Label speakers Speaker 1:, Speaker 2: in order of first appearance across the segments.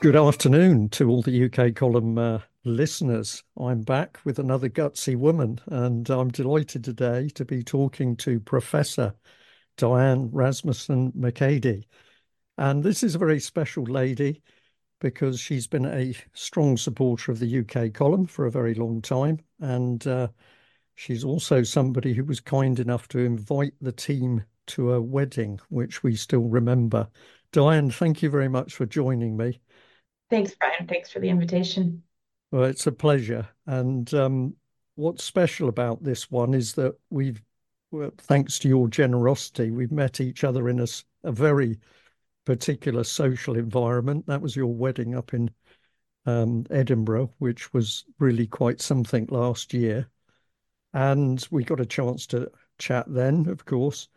Speaker 1: Good afternoon to all the UK column uh, listeners. I'm back with another gutsy woman, and I'm delighted today to be talking to Professor Diane Rasmussen McAdie. And this is a very special lady because she's been a strong supporter of the UK column for a very long time. And uh, she's also somebody who was kind enough to invite the team to a wedding, which we still remember. Diane, thank you very much for joining me.
Speaker 2: Thanks, Brian. Thanks for the invitation.
Speaker 1: Well, it's a pleasure. And um, what's special about this one is that we've, well, thanks to your generosity, we've met each other in a, a, very particular social environment. That was your wedding up in um, Edinburgh, which was really quite something last year. And we got a chance to chat then, of course.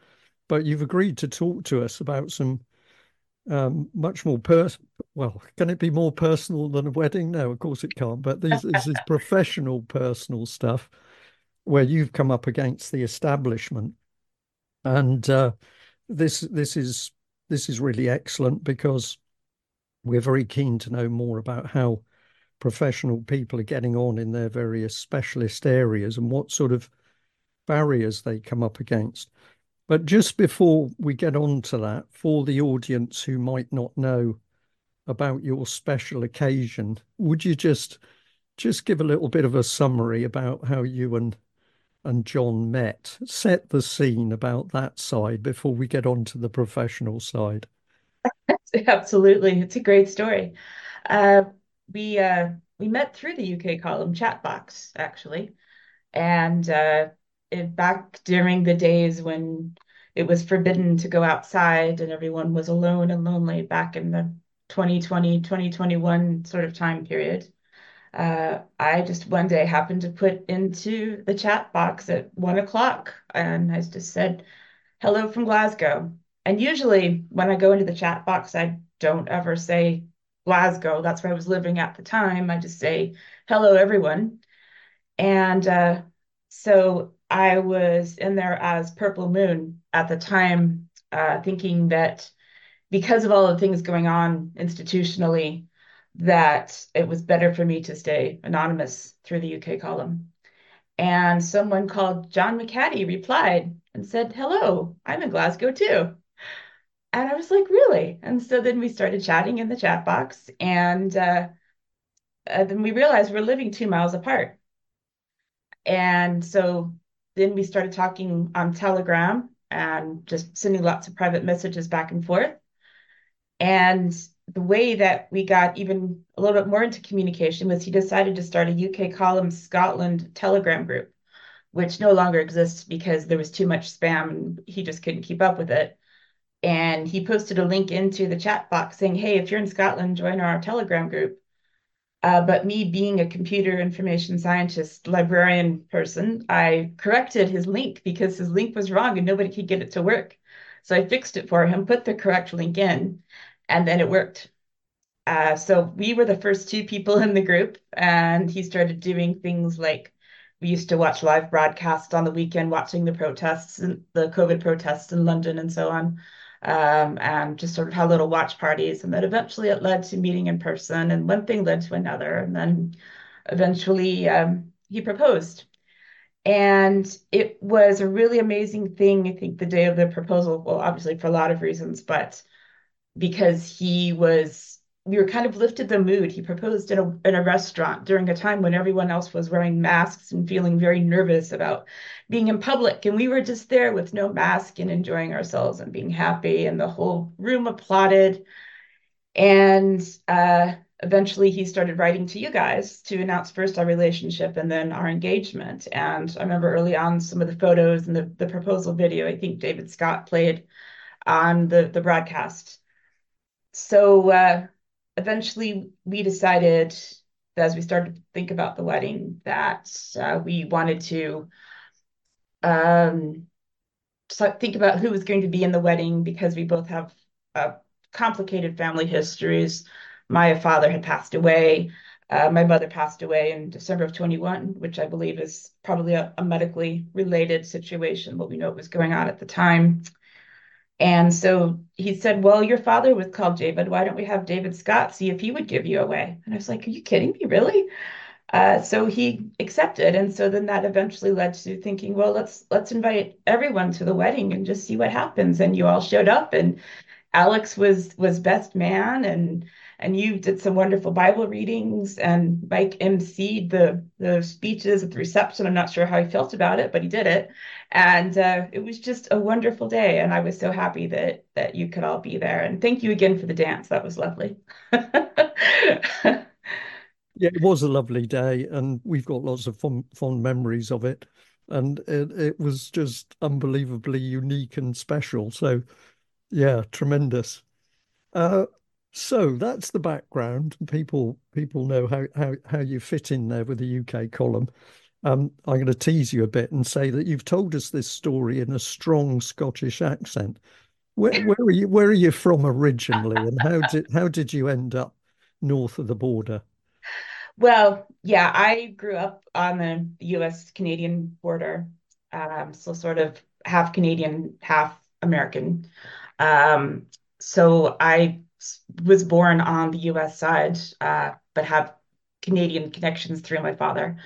Speaker 1: But you've agreed to talk to us about some um, much more personal. Well, can it be more personal than a wedding? No, of course it can't. But this, is professional, personal stuff where you've come up against the establishment, and uh, this this is this is really excellent because we're very keen to know more about how professional people are getting on in their various specialist areas and what sort of barriers they come up against. But just before we get on to that, for the audience who might not know about your special occasion, would you just just give a little bit of a summary about how you and and John met? Set the scene about that side before we get on to the professional side.
Speaker 2: Absolutely, it's a great story. Uh, we uh, we met through the UK column chat box actually, and uh, back during the days when it was forbidden to go outside and everyone was alone and lonely back in the 2020 2021 sort of time period uh, i just one day happened to put into the chat box at one o'clock and i just said hello from glasgow. And usually when i go into the chat box i don't ever say glasgow. That's where i was living at the time. I just say hello everyone. And uh, so I was in there as Purple Moon at the time, uh, thinking that because of all the things going on institutionally, that it was better for me to stay anonymous through the UK column. And someone called John McAdie replied and said, Hello, I'm in Glasgow too. And I was like, Really? And so then we started chatting in the chat box. And uh, uh, then we realized we're living two miles apart. And so then we started talking on Telegram and just sending lots of private messages back and forth. And the way that we got even a little bit more into communication was he decided to start a UK column Scotland Telegram group, which no longer exists because there was too much spam and he just couldn't keep up with it. And he posted a link into the chat box saying, Hey, if you're in Scotland, join our Telegram group. Uh, but me being a computer information scientist, librarian person, I corrected his link because his link was wrong and nobody could get it to work. So I fixed it for him, put the correct link in, and then it worked. Uh, so we were the first two people in the group, and he started doing things like we used to watch live broadcasts on the weekend, watching the protests and the COVID protests in London and so on um, and just sort of had little watch parties. And then eventually it led to meeting in person, and one thing led to another. And then eventually um, he proposed. And it was a really amazing thing, I think, the day of the proposal. Well, obviously, for a lot of reasons, but because he was we were kind of lifted the mood. He proposed in a in a restaurant during a time when everyone else was wearing masks and feeling very nervous about being in public. And we were just there with no mask and enjoying ourselves and being happy. And the whole room applauded. And uh, eventually he started writing to you guys to announce first our relationship and then our engagement. And I remember early on some of the photos and the, the proposal video, I think David Scott played on the, the broadcast. So uh, eventually we decided as we started to think about the wedding that uh, we wanted to um, think about who was going to be in the wedding because we both have uh, complicated family histories. My father had passed away. Uh, my mother passed away in December of 21, which I believe is probably a, a medically related situation, but we know what was going on at the time. And so he said, Well, your father was called David. Why don't we have David Scott see if he would give you away? And I was like, Are you kidding me? Really? Uh, so he accepted. And so then that eventually led to thinking, well, let's let's invite everyone to the wedding and just see what happens. And you all showed up and Alex was was best man and and you did some wonderful Bible readings and Mike emceed the the speeches at the reception. I'm not sure how he felt about it, but he did it, and uh, it was just a wonderful day. And I was so happy that that you could all be there. And thank you again for the dance. That was lovely.
Speaker 1: yeah, it was a lovely day, and we've got lots of fond, fond memories of it. And it, it was just unbelievably unique and special. So yeah, tremendous. Uh, so that's the background. People people know how how how you fit in there with the UK column. Um, I'm going to tease you a bit and say that you've told us this story in a strong Scottish accent. Where where are you where are you from originally, and how did how did you end up north of the border?
Speaker 2: Well, yeah, I grew up on the U.S. Canadian border, um, so sort of half Canadian, half American. Um, so I was born on the US side, uh, but have Canadian connections through my father.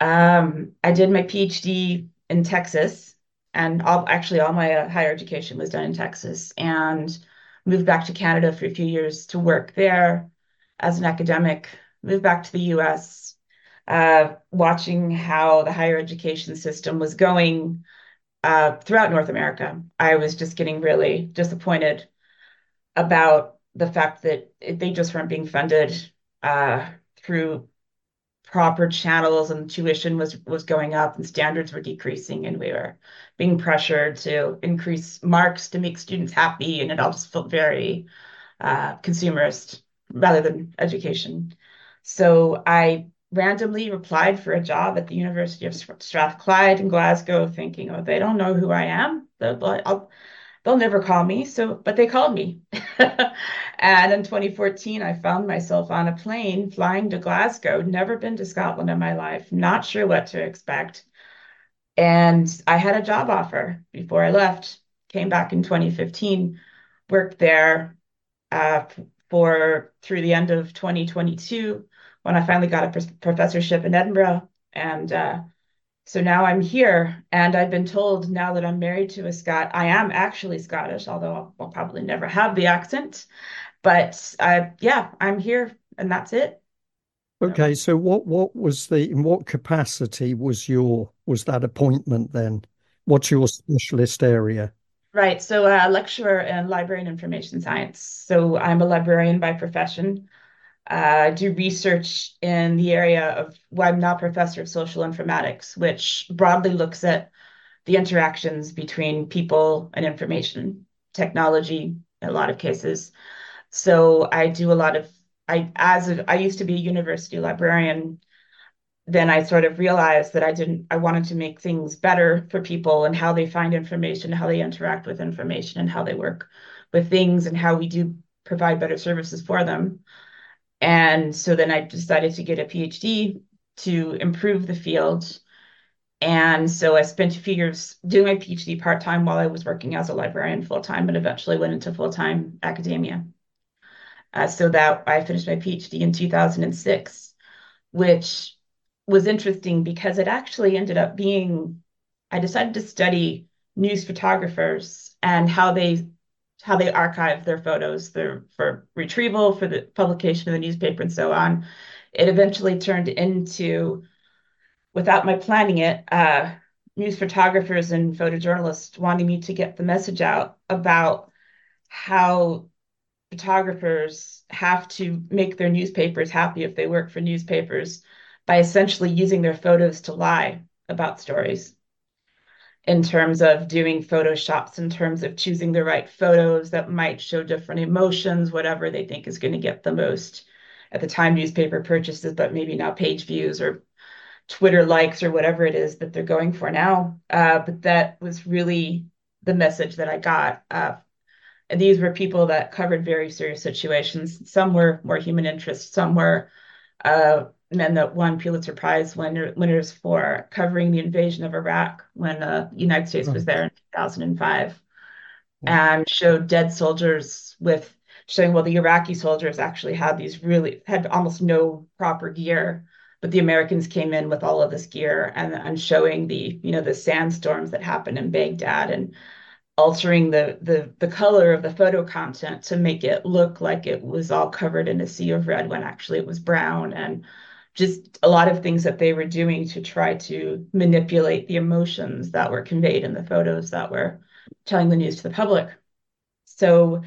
Speaker 2: Um, I did my PhD in Texas, and all, actually all my uh, higher education was done in Texas, and moved back to Canada for a few years to work there as an academic. Moved back to the US, uh, watching how the higher education system was going uh, throughout North America. I was just getting really disappointed about the fact that they just weren't being funded uh, through proper channels and tuition was was going up and standards were decreasing and we were being pressured to increase marks to make students happy and it all just felt very uh, consumerist rather than education. So I randomly applied for a job at the University of Strathclyde in Glasgow, thinking, oh, they don't know who I am. They'll, they'll never call me. So, but they called me. and in 2014, I found myself on a plane flying to Glasgow. Never been to Scotland in my life. Not sure what to expect. And I had a job offer before I left. Came back in 2015, worked there uh, for through the end of 2022 when I finally got a professorship in Edinburgh. And uh, so now I'm here, and I've been told now that I'm married to a Scot, I am actually Scottish, although I'll, I'll probably never have the accent. But uh, yeah, I'm here, and that's it.
Speaker 1: Okay, so what what was the in what capacity was your was that appointment then? What's your specialist area?
Speaker 2: Right, so a uh, lecturer in library and information science. So I'm a librarian by profession uh, do research in the area of well, I'm now professor of social informatics, which broadly looks at the interactions between people and information technology in a lot of cases. So I do a lot of I as a, I used to be a university librarian. Then I sort of realized that I didn't I wanted to make things better for people and how they find information, how they interact with information, and how they work with things, and how we do provide better services for them. And so then I decided to get a PhD to improve the field. And so I spent a few years doing my PhD part time while I was working as a librarian full time but eventually went into full time academia. Uh, so that I finished my PhD in 2006, which was interesting because it actually ended up being, I decided to study news photographers and how they how they archive their photos their, for retrieval, for the publication of the newspaper, and so on. It eventually turned into, without my planning it, uh, news photographers and photojournalists wanting me to get the message out about how photographers have to make their newspapers happy if they work for newspapers by essentially using their photos to lie about stories in terms of doing photoshops, in terms of choosing the right photos that might show different emotions, whatever they think is going to get the most at the time newspaper purchases, but maybe now page views or Twitter likes or whatever it is that they're going for now. Uh, but that was really the message that I got. Uh, and these were people that covered very serious situations. Some were more human interest, some were uh, men that won Pulitzer Prize winner, winners for covering the invasion of Iraq when the United States was hmm. there in 2005. Hmm. and showed dead soldiers with showing well the Iraqi soldiers actually had these really had almost no proper gear but the Americans came in with all of this gear and, and showing the you know the sandstorms that happened in Baghdad and altering the, the the color of the photo content to make it look like it was all covered in a sea of red when actually it was brown. And just a lot of things that they were doing to try to manipulate the emotions that were conveyed in the photos that were telling the news to the public. So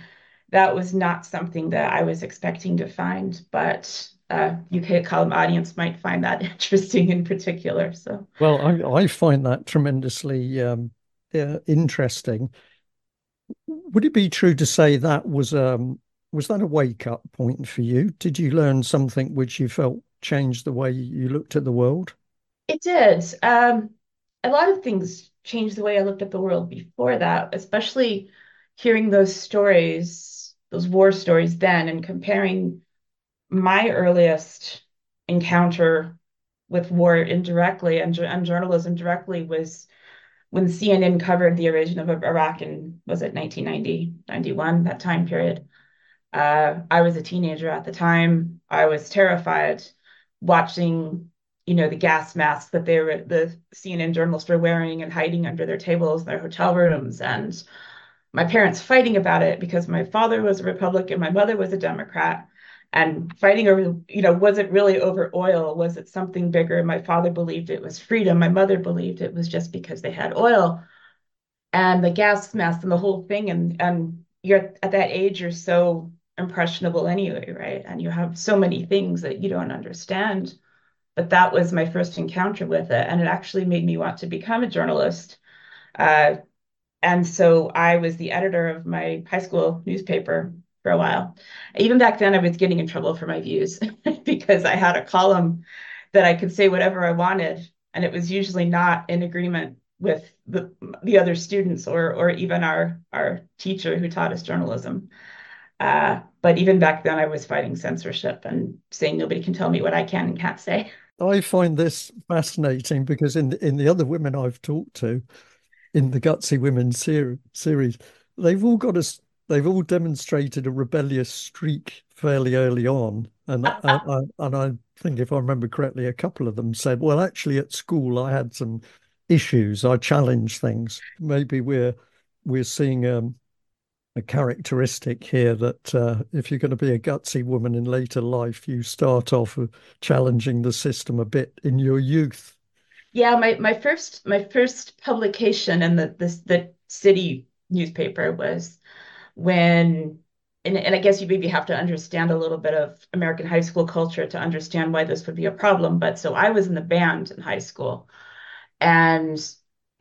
Speaker 2: that was not something that I was expecting to find, but uh, UK column audience might find that interesting in particular. So,
Speaker 1: well, I, I find that tremendously um, uh, interesting. Would it be true to say that was um, was that a wake up point for you? Did you learn something which you felt changed the way you looked at the world?
Speaker 2: It did. Um, a lot of things changed the way I looked at the world before that, especially hearing those stories, those war stories then, and comparing my earliest encounter with war indirectly and, and journalism directly was when CNN covered the invasion of Iraq in, was it 1990, 91, that time period. Uh, I was a teenager at the time. I was terrified watching, you know, the gas masks that they were, the CNN journalists were wearing and hiding under their tables in their hotel rooms. And my parents fighting about it because my father was a Republican, my mother was a Democrat. And fighting over you know was it really over oil? Was it something bigger? My father believed it was freedom. My mother believed it was just because they had oil and the gas mask and the whole thing. And and you're at that age you're so impressionable anyway right and you have so many things that you don't understand but that was my first encounter with it and it actually made me want to become a journalist uh, and so i was the editor of my high school newspaper for a while. Even back then, I was getting in trouble for my views because I had a column that I could say whatever I wanted, and it was usually not in agreement with the the other students or or even our our teacher who taught us journalism. Uh, but even back then, I was fighting censorship and saying nobody can tell me what I can and can't say.
Speaker 1: I find this fascinating because in the, in the other women I've talked to, in the Gutsy Women ser- series, they've all got a they've all demonstrated a rebellious streak fairly early on, and I, I, and I think if I remember correctly, a couple of them said, "Well, actually, at school I had some issues. I challenged things. Maybe we're we're seeing um, a characteristic here that uh, if you're going to be a gutsy woman in later life, you start off challenging the system a bit in your youth."
Speaker 2: Yeah, my my first my first publication in the the, city newspaper was when and, and I guess you maybe have to understand a little bit of American high school culture to understand why this would be a problem. But so I was in the band in high school, and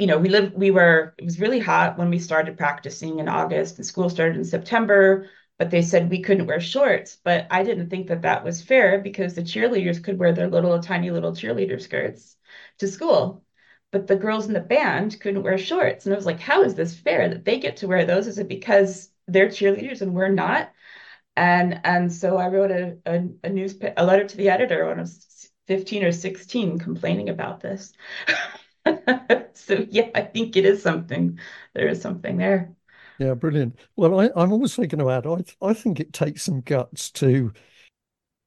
Speaker 2: you know we lived we were it was really hot when we started practicing in August, and school started in September. But they said we couldn't wear shorts. But I didn't think that that was fair because the cheerleaders could wear their little tiny little cheerleader skirts to school but the girls in the band couldn't wear shorts. And I was like, how is this fair that they get to wear those? Is it because they're cheerleaders and we're not. And and so I wrote a a, a news a letter to the editor when I was 15 or 16 complaining about this. so yeah, I think it is something. There is something there.
Speaker 1: Yeah, brilliant. Well, I, I'm also going to add, I I think it takes some guts to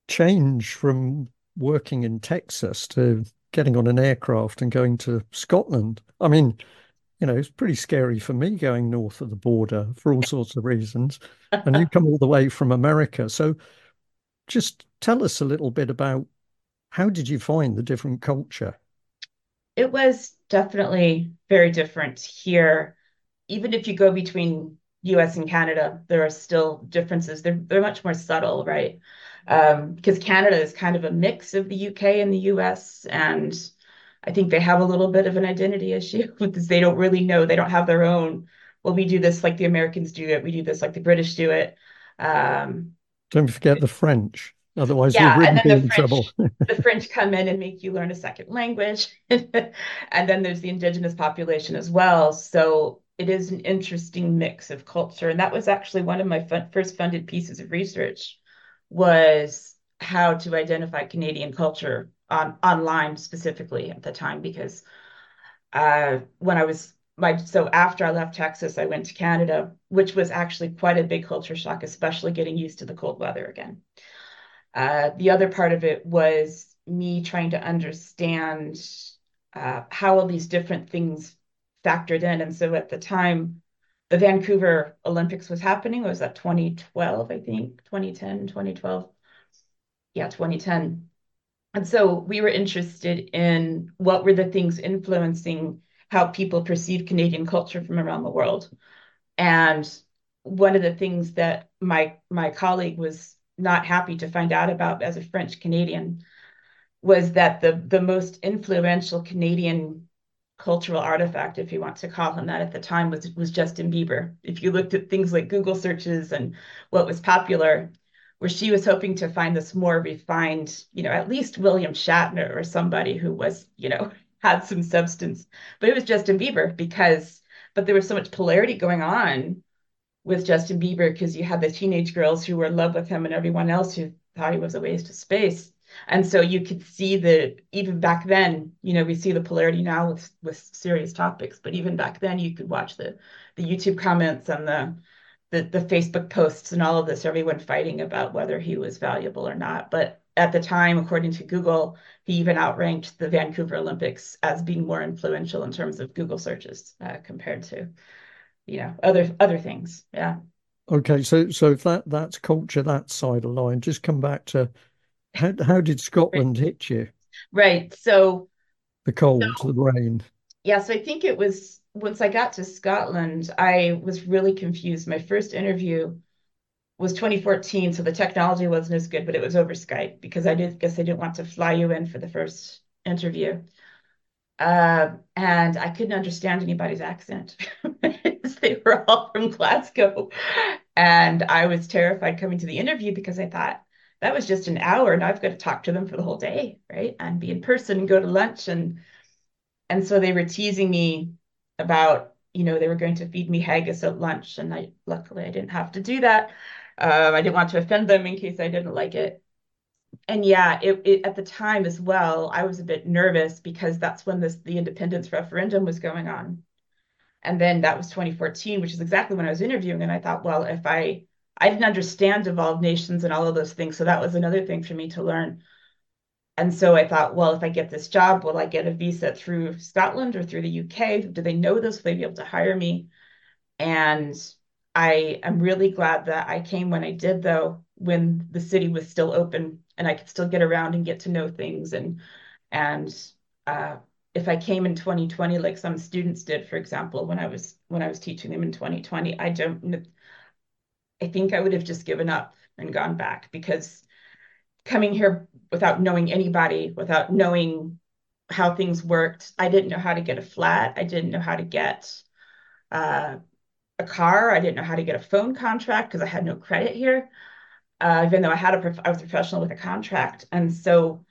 Speaker 1: change from working in Texas to getting on an aircraft and going to Scotland. I mean, you know, it's pretty scary for me going north of the border for all sorts of reasons. And you come all the way from America. So just tell us a little bit about how did you find the different culture?
Speaker 2: It was definitely very different here. Even if you go between US and Canada, there are still differences. They're, they're much more subtle, right? Um, because Canada is kind of a mix of the UK and the US. And I think they have a little bit of an identity issue because they don't really know. They don't have their own. Well, we do this like the Americans do it. We do this like the British do it. Um,
Speaker 1: don't forget the French. Otherwise, yeah, would be in
Speaker 2: French, trouble. the French come in and make you learn a second language, and then there's the indigenous population as well. So it is an interesting mix of culture, and that was actually one of my fun, first funded pieces of research was how to identify Canadian culture on online specifically at the time because uh, when I was my so after I left Texas, I went to Canada, which was actually quite a big culture shock, especially getting used to the cold weather again. Uh, the other part of it was me trying to understand uh, how all these different things factored in. And so at the time, the Vancouver Olympics was happening. It was that 2012, I think, 2010, 2012. Yeah, 2010. And so we were interested in what were the things influencing how people perceive Canadian culture from around the world. And one of the things that my my colleague was not happy to find out about as a French Canadian was that the the most influential Canadian cultural artifact, if you want to call him that at the time, was was Justin Bieber. If you looked at things like Google searches and what was popular, where she was hoping to find this more refined, you know, at least William Shatner or somebody who was, you know, had some substance. But it was Justin Bieber because, but there was so much polarity going on with Justin Bieber because you had the teenage girls who were in love with him and everyone else who thought he was a waste of space. And so you could see the even back then, you know, we see the polarity now with with serious topics, but even back then you could watch the the YouTube comments and the the, the Facebook posts and all of this, everyone fighting about whether he was valuable or not. But at the time, according to Google, he even outranked the Vancouver Olympics as being more influential in terms of Google searches uh, compared to, you know, other other things. Yeah.
Speaker 1: Okay, so so if that that's culture, that side of line, just come back to how how did Scotland hit you?
Speaker 2: Right. So
Speaker 1: the cold, so, the rain.
Speaker 2: Yeah, so I think it was once I got to Scotland, I was really confused. My first interview was 2014, so the technology wasn't as good, but it was over Skype because I did guess they didn't want to fly you in for the first interview. Uh, and I couldn't understand anybody's accent. they were all from Glasgow. And I was terrified coming to the interview because I thought that was just an hour and I've got to talk to them for the whole day, right? And be in person and go to lunch. And and so they were teasing me about, you know, they were going to feed me haggis at lunch. And I luckily I didn't have to do that. Um, I didn't want to offend them in case I didn't like it. And yeah, it, it, at the time as well, I was a bit nervous because that's when this the independence referendum was going on. And then that was 2014, which is exactly when I was interviewing. And I thought, well, if I I didn't understand devolved nations and all of those things. So that was another thing for me to learn. And so I thought, well, if I get this job, will I get a visa through Scotland or through the UK? Do they know this? Will they be able to hire me? And I am really glad that I came when I did, though, when the city was still open and I could still get around and get to know things. And and uh, if I came in 2020, like some students did, for example, when I was when I was teaching them in 2020, I don't. I think I would have just given up and gone back because coming here without knowing anybody, without knowing how things worked, I didn't know how to get a flat. I didn't know how to get uh, a car. I didn't know how to get a phone contract because I had no credit here, uh, even though I had a I was a professional with a contract. And so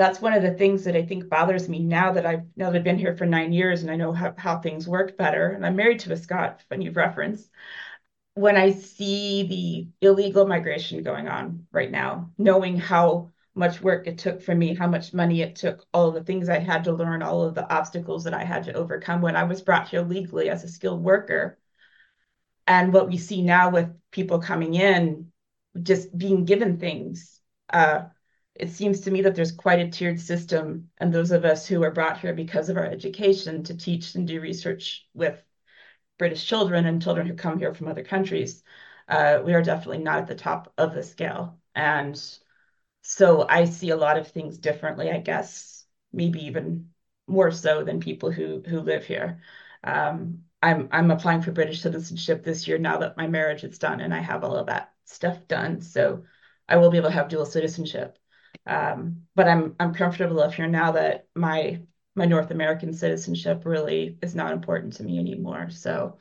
Speaker 2: that's one of the things that I think bothers me now that I've now that I've been here for nine years and I know how, how things work better. And I'm married to a Scot, when you've referenced. When I see the illegal migration going on right now, knowing how much work it took for me, how much money it took, all the things I had to learn, all of the obstacles that I had to overcome when I was brought here legally as a skilled worker, and what we see now with people coming in just being given things uh, it seems to me that there's quite a tiered system and those of us who are brought here because of our education to teach and do research with british children and children who come here from other countries uh, we are definitely not at the top of the scale and so i see a lot of things differently i guess maybe even more so than people who who live here um, I'm I'm applying for British citizenship this year now that my marriage is done and I have all of that stuff done. So I will be able to have dual citizenship. Um, but I'm I'm comfortable up here now that my my North American citizenship really is not important to me anymore. So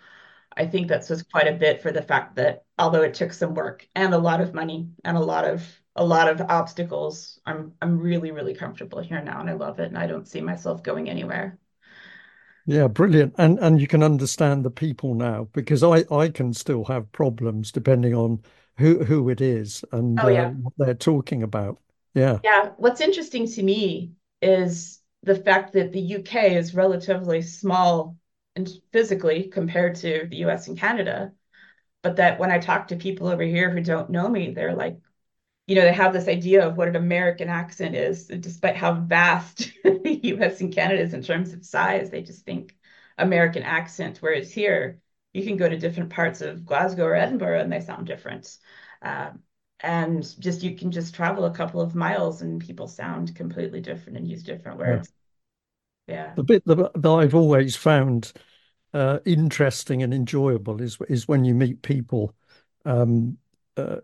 Speaker 2: I think that's just quite a bit for the fact that although it took some work and a lot of money and a lot of a lot of obstacles, I'm I'm really really comfortable here now and I love it and I don't see myself going anywhere.
Speaker 1: Yeah, brilliant. And and you can understand the people now because I I can still have problems depending on who who it is and
Speaker 2: oh, yeah.
Speaker 1: uh, what they're talking about. Yeah.
Speaker 2: Yeah. What's interesting to me is the fact that the UK is relatively small and physically compared to the US and Canada. But that when I talk to people over here who don't know me, they're like, you know, they have this idea of what an American accent is, despite how vast the US and Canada is in terms of size. They just think American accent, whereas here, you can go to different parts of Glasgow or Edinburgh and they sound different. Um, and just you can just travel a couple of miles and people sound completely different and use different words. Yeah. yeah.
Speaker 1: The bit that, that I've always found uh, interesting and enjoyable is is when you meet people, um, uh,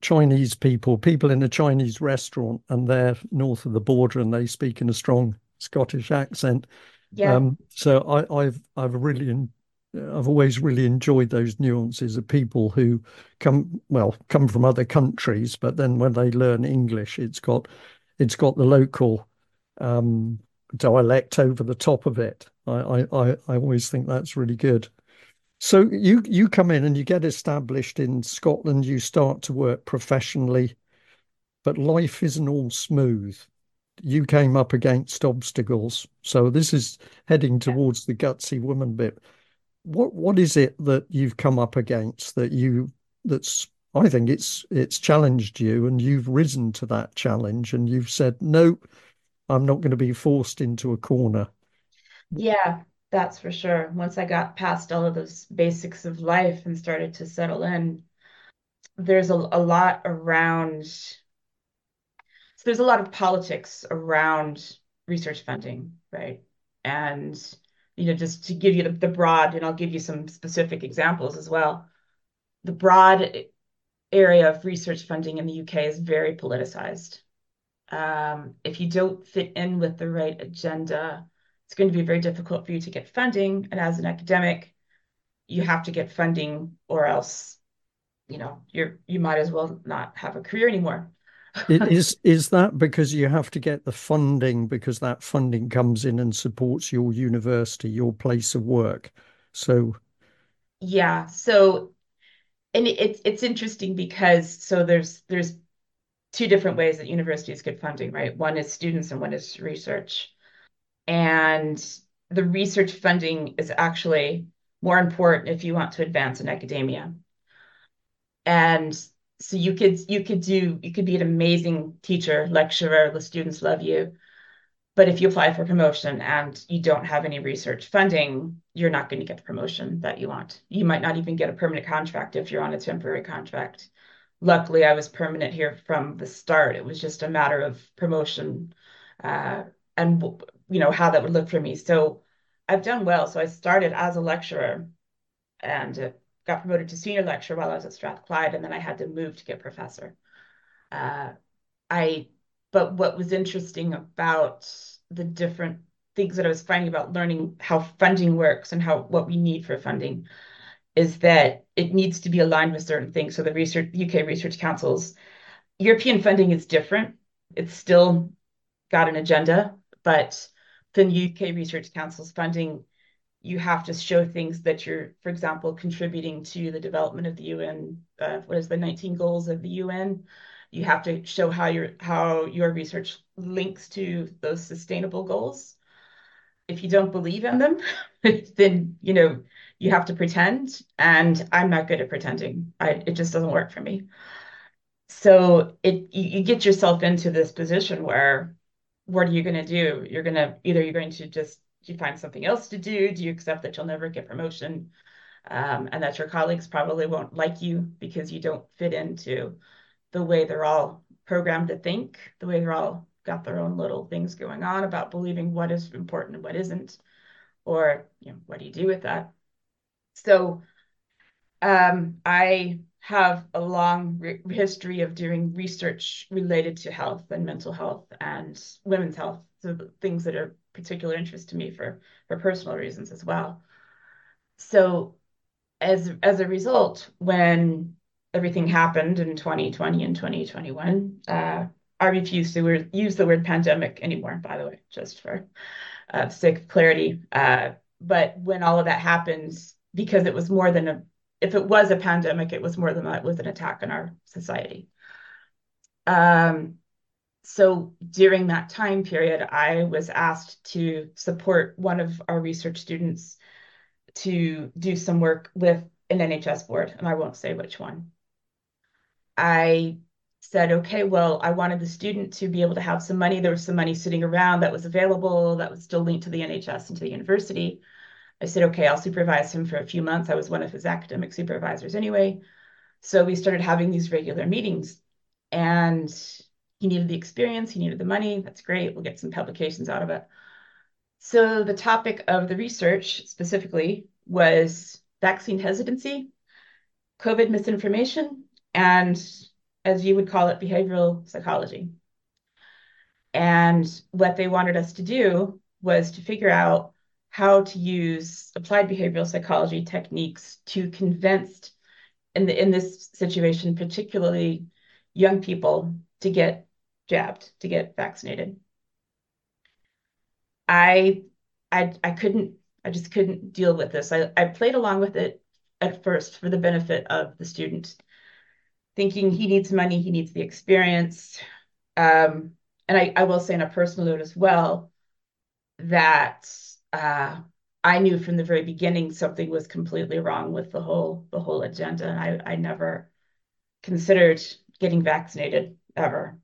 Speaker 1: Chinese people, people in a Chinese restaurant, and they're north of the border and they speak in a strong Scottish accent.
Speaker 2: Yeah. Um,
Speaker 1: so I, have I've really I've always really enjoyed those nuances of people who come well come from other countries, but then when they learn English, it's got it's got the local um, dialect over the top of it. I, I I always think that's really good. So you you come in and you get established in Scotland. You start to work professionally, but life isn't all smooth. You came up against obstacles. So this is heading towards the gutsy woman bit what what is it that you've come up against that you that's I think it's it's challenged you and you've risen to that challenge and you've said no I'm not going to be forced into a corner.
Speaker 2: Yeah, that's for sure. Once I got past all of those basics of life and started to settle in, there's a, a lot around so there's a lot of politics around research funding, right? And you know, just to give you the, the broad, and I'll give you some specific examples as well. The broad area of research funding in the UK is very politicized. Um, if you don't fit in with the right agenda, it's going to be very difficult for you to get funding. And as an academic, you have to get funding or else, you know, you're you might as well not have a career anymore
Speaker 1: is is that because you have to get the funding because that funding comes in and supports your university, your place of work? So
Speaker 2: yeah, so and it's it's interesting because so there's there's two different ways that universities get funding, right? One is students and one is research. And the research funding is actually more important if you want to advance in academia. And so you could you could do you could be an amazing teacher lecturer the students love you. But if you apply for promotion and you don't have any research funding you're not going to get the promotion that you want. You might not even get a permanent contract if you're on a temporary contract. Luckily i was permanent here from the start. It was just a matter of promotion uh, and you know how that would look for me. So i've done well. So i started as a lecturer and got promoted to senior lecturer while I was at Strathclyde, and then I had to move to get professor. Uh, I, but what was interesting about the different things that I was finding about learning how funding works and how what we need for funding is that it needs to be aligned with certain things. So the research UK Research Council's European funding is different. It's still got an agenda, but the UK Research Council's funding you have to show things that you're, for example, contributing to the development of the UN. Uh, what is the 19 goals of the UN? You have to show how your how your research links to those sustainable goals. If you don't believe in them, then you know you have to pretend. And I'm not good at pretending. I, it just doesn't work for me. So it you, you get yourself into this position where what are you going to do? You're going to either you're going to just you find something else to do? Do you accept that you'll never get promotion um, and that your colleagues probably won't like you because you don't fit into the way they're all programmed to think, the way they're all got their own little things going on about believing what is important and what isn't, or you know, what do you do with that? So um, I have a long re- history of doing research related to health and mental health and women's health, so things that are particular interest to me for for personal reasons as well. So as as a result, when everything happened in 2020 and 2021, uh, I refuse to use the word pandemic anymore, by the way, just for uh, sake of clarity. Uh, but when all of that happens, because it was more than a, if it was a pandemic, it was more than that, it was an attack on our society. Um, so during that time period, I was asked to support one of our research students to do some work with an NHS board, and I won't say which one. I said, okay, well, I wanted the student to be able to have some money. There was some money sitting around that was available that was still linked to the NHS and to the university. I said, okay, I'll supervise him for a few months. I was one of his academic supervisors anyway. So we started having these regular meetings and he needed the experience, he needed the money. That's great. We'll get some publications out of it. So the topic of the research specifically was vaccine hesitancy, COVID misinformation, and as you would call it, behavioral psychology. And what they wanted us to do was to figure out how to use applied behavioral psychology techniques to convince, in, the, in this situation, particularly young people, to get jabbed, to get vaccinated. I, I, I couldn't, I just couldn't deal with this. I, I played along with it at first for the benefit of the student, thinking he needs money, he needs the experience. Um, and I, I will say on a personal note as well that uh, I knew from the very beginning something was completely wrong with the whole the whole agenda. And I, I never considered getting vaccinated ever.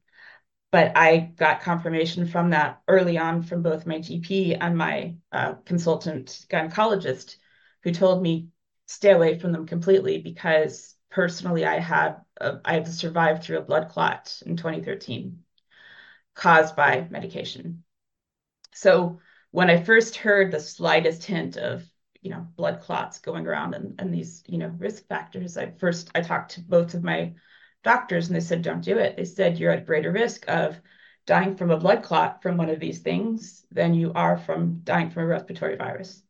Speaker 2: But I got confirmation from that early on from both my GP and my uh, consultant gynecologist, who told me stay away from them completely because personally I had a, I had survived through a blood clot in 2013 caused by medication. So when I first heard the slightest hint of you know blood clots going around and, and these you know risk factors, I first I talked to both of my doctors and they said don't do it. They said you're at greater risk of dying from a blood clot from one of these things than you are from dying from a respiratory virus.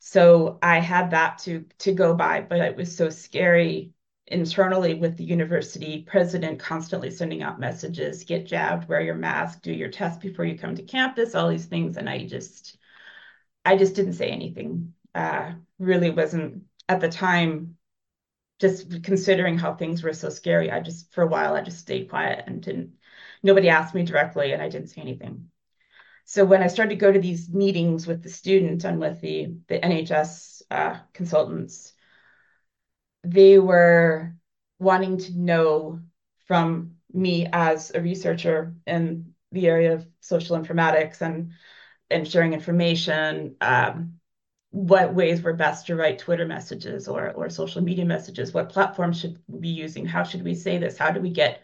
Speaker 2: So I had that to to go by, but it was so scary internally with the university president constantly sending out messages get jabbed wear your mask do your test before you come to campus all these things. And i just i just didn't say anything. Uh, really wasn't at the time just considering how things were so scary i just for a while i just stayed quiet and didn't nobody asked me directly and i didn't say anything. So when i started to go to these meetings with the student and with the the nhs uh, consultants they were wanting to know from me as a researcher in the area of social informatics and and sharing information um, what ways were best to write twitter messages or or social media messages what platforms should we be using how should we say this how do we get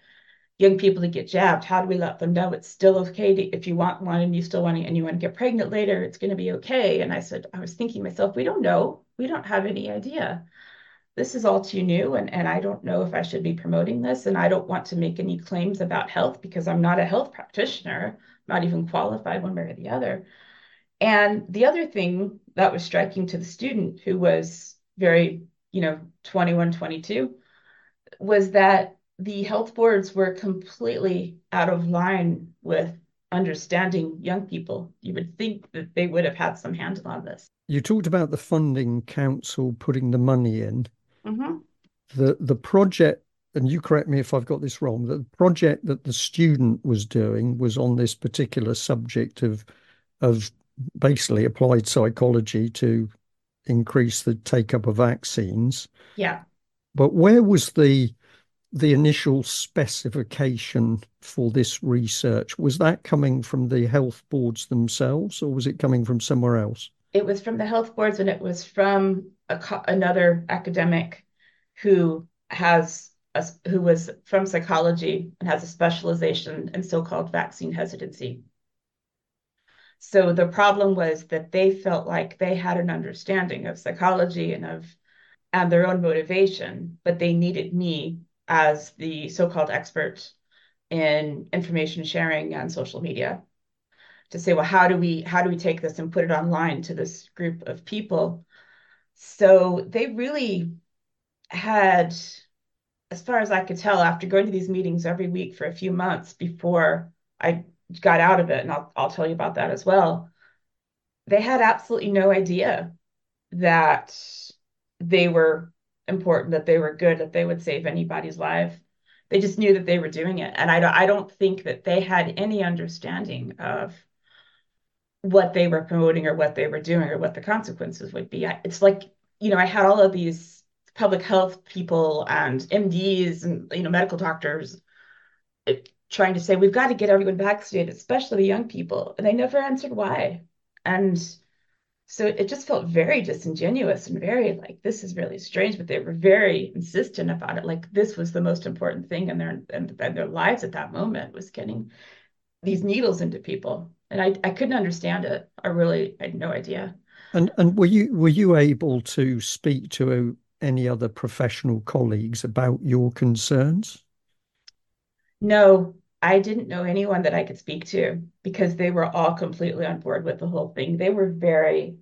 Speaker 2: young people to get jabbed how do we let them know it's still okay to, if you want one and you still want it and you want to get pregnant later it's going to be okay. And i said i was thinking myself we don't know we don't have any idea this is all too new and, and I don't know if I should be promoting this. And I don't want to make any claims about health because I'm not a health practitioner, not even qualified one way or the other. And the other thing that was striking to the student who was very, you know, 21, 22, was that the health boards were completely out of line with understanding young people. You would think that they would have had some handle on this.
Speaker 1: You talked about the funding council putting the money in.
Speaker 2: Mm-hmm.
Speaker 1: The the project, and you correct me if I've got this wrong, the project that the student was doing was on this particular subject of of basically applied psychology to increase the take up of vaccines.
Speaker 2: Yeah.
Speaker 1: But where was the the initial specification for this research? Was that coming from the health boards themselves or was it coming from somewhere else?
Speaker 2: It was from the health boards and it was from a, another academic who has a, who was from psychology and has a specialization in so-called vaccine hesitancy. So the problem was that they felt like they had an understanding of psychology and of and their own motivation, but they needed me as the so-called expert in information sharing and social media to say, well, how do we how do we take this and put it online to this group of people so they really had, as far as I could tell, after going to these meetings every week for a few months before I got out of it, and I'll, I'll tell you about that as well, they had absolutely no idea that they were important, that they were good, that they would save anybody's life. they just knew that they were doing it. And I don't, I don't think that they had any understanding of what they were promoting or what they were doing or what the consequences would be. It's like, you know, I had all of these public health people and MDs and, you know, medical doctors eh, trying to say, we've got to get everyone vaccinated, especially the young people. And they never answered why. And so it just felt very disingenuous and very like, this is really strange, but they were very insistent about it. Like this was the most important thing in their, in, in their lives at that moment was getting these needles into people. And I, I couldn't understand it. I really I had no idea.
Speaker 1: And and were you were you able to speak to any other professional colleagues about your concerns?
Speaker 2: No, I didn't know anyone that I could speak to because they were all completely on board with the whole thing. They were very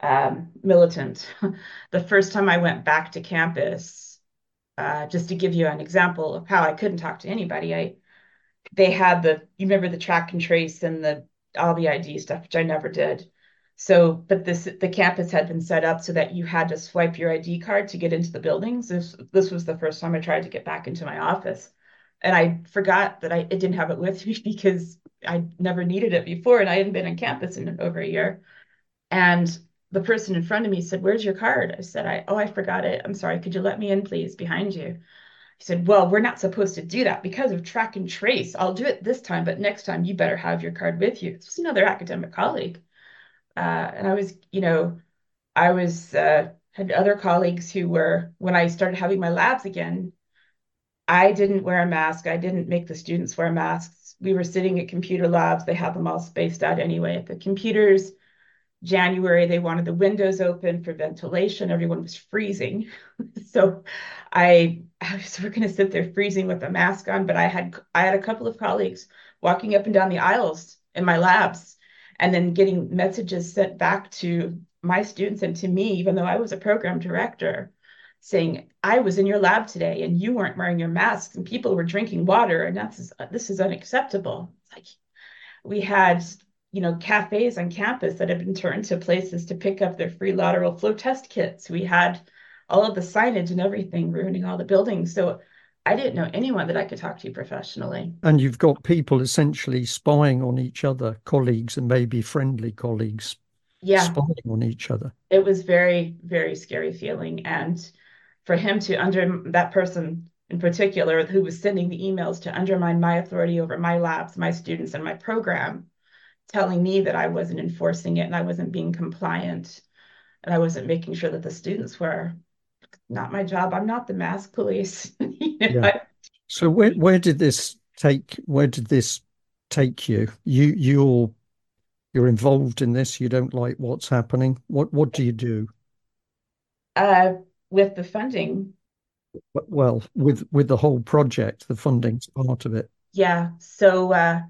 Speaker 2: um, militant. the first time I went back to campus, uh, just to give you an example of how I couldn't talk to anybody, I they had the you remember the track and trace and the all the ID stuff, which I never did. So, but this the campus had been set up so that you had to swipe your ID card to get into the buildings. This this was the first time I tried to get back into my office, and I forgot that I it didn't have it with me because I never needed it before, and I hadn't been on campus in over a year. And the person in front of me said, "Where's your card?" I said, "I oh I forgot it. I'm sorry. Could you let me in, please, behind you?" He said, Well, we're not supposed to do that because of track and trace. I'll do it this time, but next time you better have your card with you. This was another academic colleague. Uh, and I was, you know, I was, uh, had other colleagues who were, when I started having my labs again, I didn't wear a mask. I didn't make the students wear masks. We were sitting at computer labs. They had them all spaced out anyway. At the computers, January, they wanted the windows open for ventilation. Everyone was freezing. so I, I was we're going to sit there freezing with a mask on, but I had I had a couple of colleagues walking up and down the aisles in my labs and then getting messages sent back to my students and to me, even though I was a program director, saying, I was in your lab today and you weren't wearing your masks and people were drinking water and that's this is unacceptable. It's like we had you know, cafes on campus that had been turned to places to pick up their free lateral flow test kits. We had all of the signage and everything ruining all the buildings. So I didn't know anyone that I could talk to professionally.
Speaker 1: And you've got people essentially spying on each other, colleagues and maybe friendly colleagues yeah. spying on each other.
Speaker 2: It was very, very scary feeling. And for him to under that person in particular who was sending the emails to undermine my authority over my labs, my students, and my program telling me that I wasn't enforcing it and I wasn't being compliant and I wasn't making sure that the students were. Not my job. I'm not the mask police. you know,
Speaker 1: yeah. So where where did this take? Where did this take you? You you're you're involved in this. You don't like what's happening. What what do you do?
Speaker 2: Uh, with the funding.
Speaker 1: Well, with with the whole project, the funding's part of it.
Speaker 2: Yeah. So uh,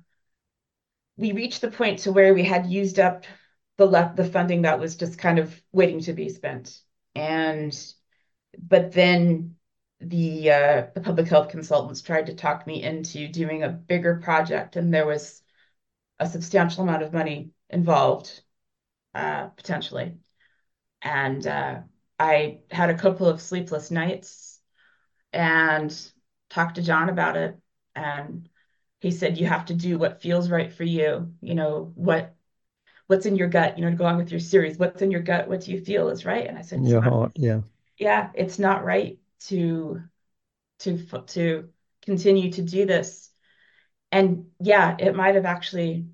Speaker 2: we reached the point to where we had used up the left the funding that was just kind of waiting to be spent. And but then the uh, the public health consultants tried to talk me into doing a bigger project and there was a substantial amount of money involved uh, potentially. And uh, i had a couple of sleepless nights and talked to john about it and he said you have to do what feels right for you you know what what's in your gut you know to go on with your series. What's in your gut? What do you feel is right? And i said
Speaker 1: your heart yeah.
Speaker 2: Yeah it's not right to to to continue to do this. And yeah it might have actually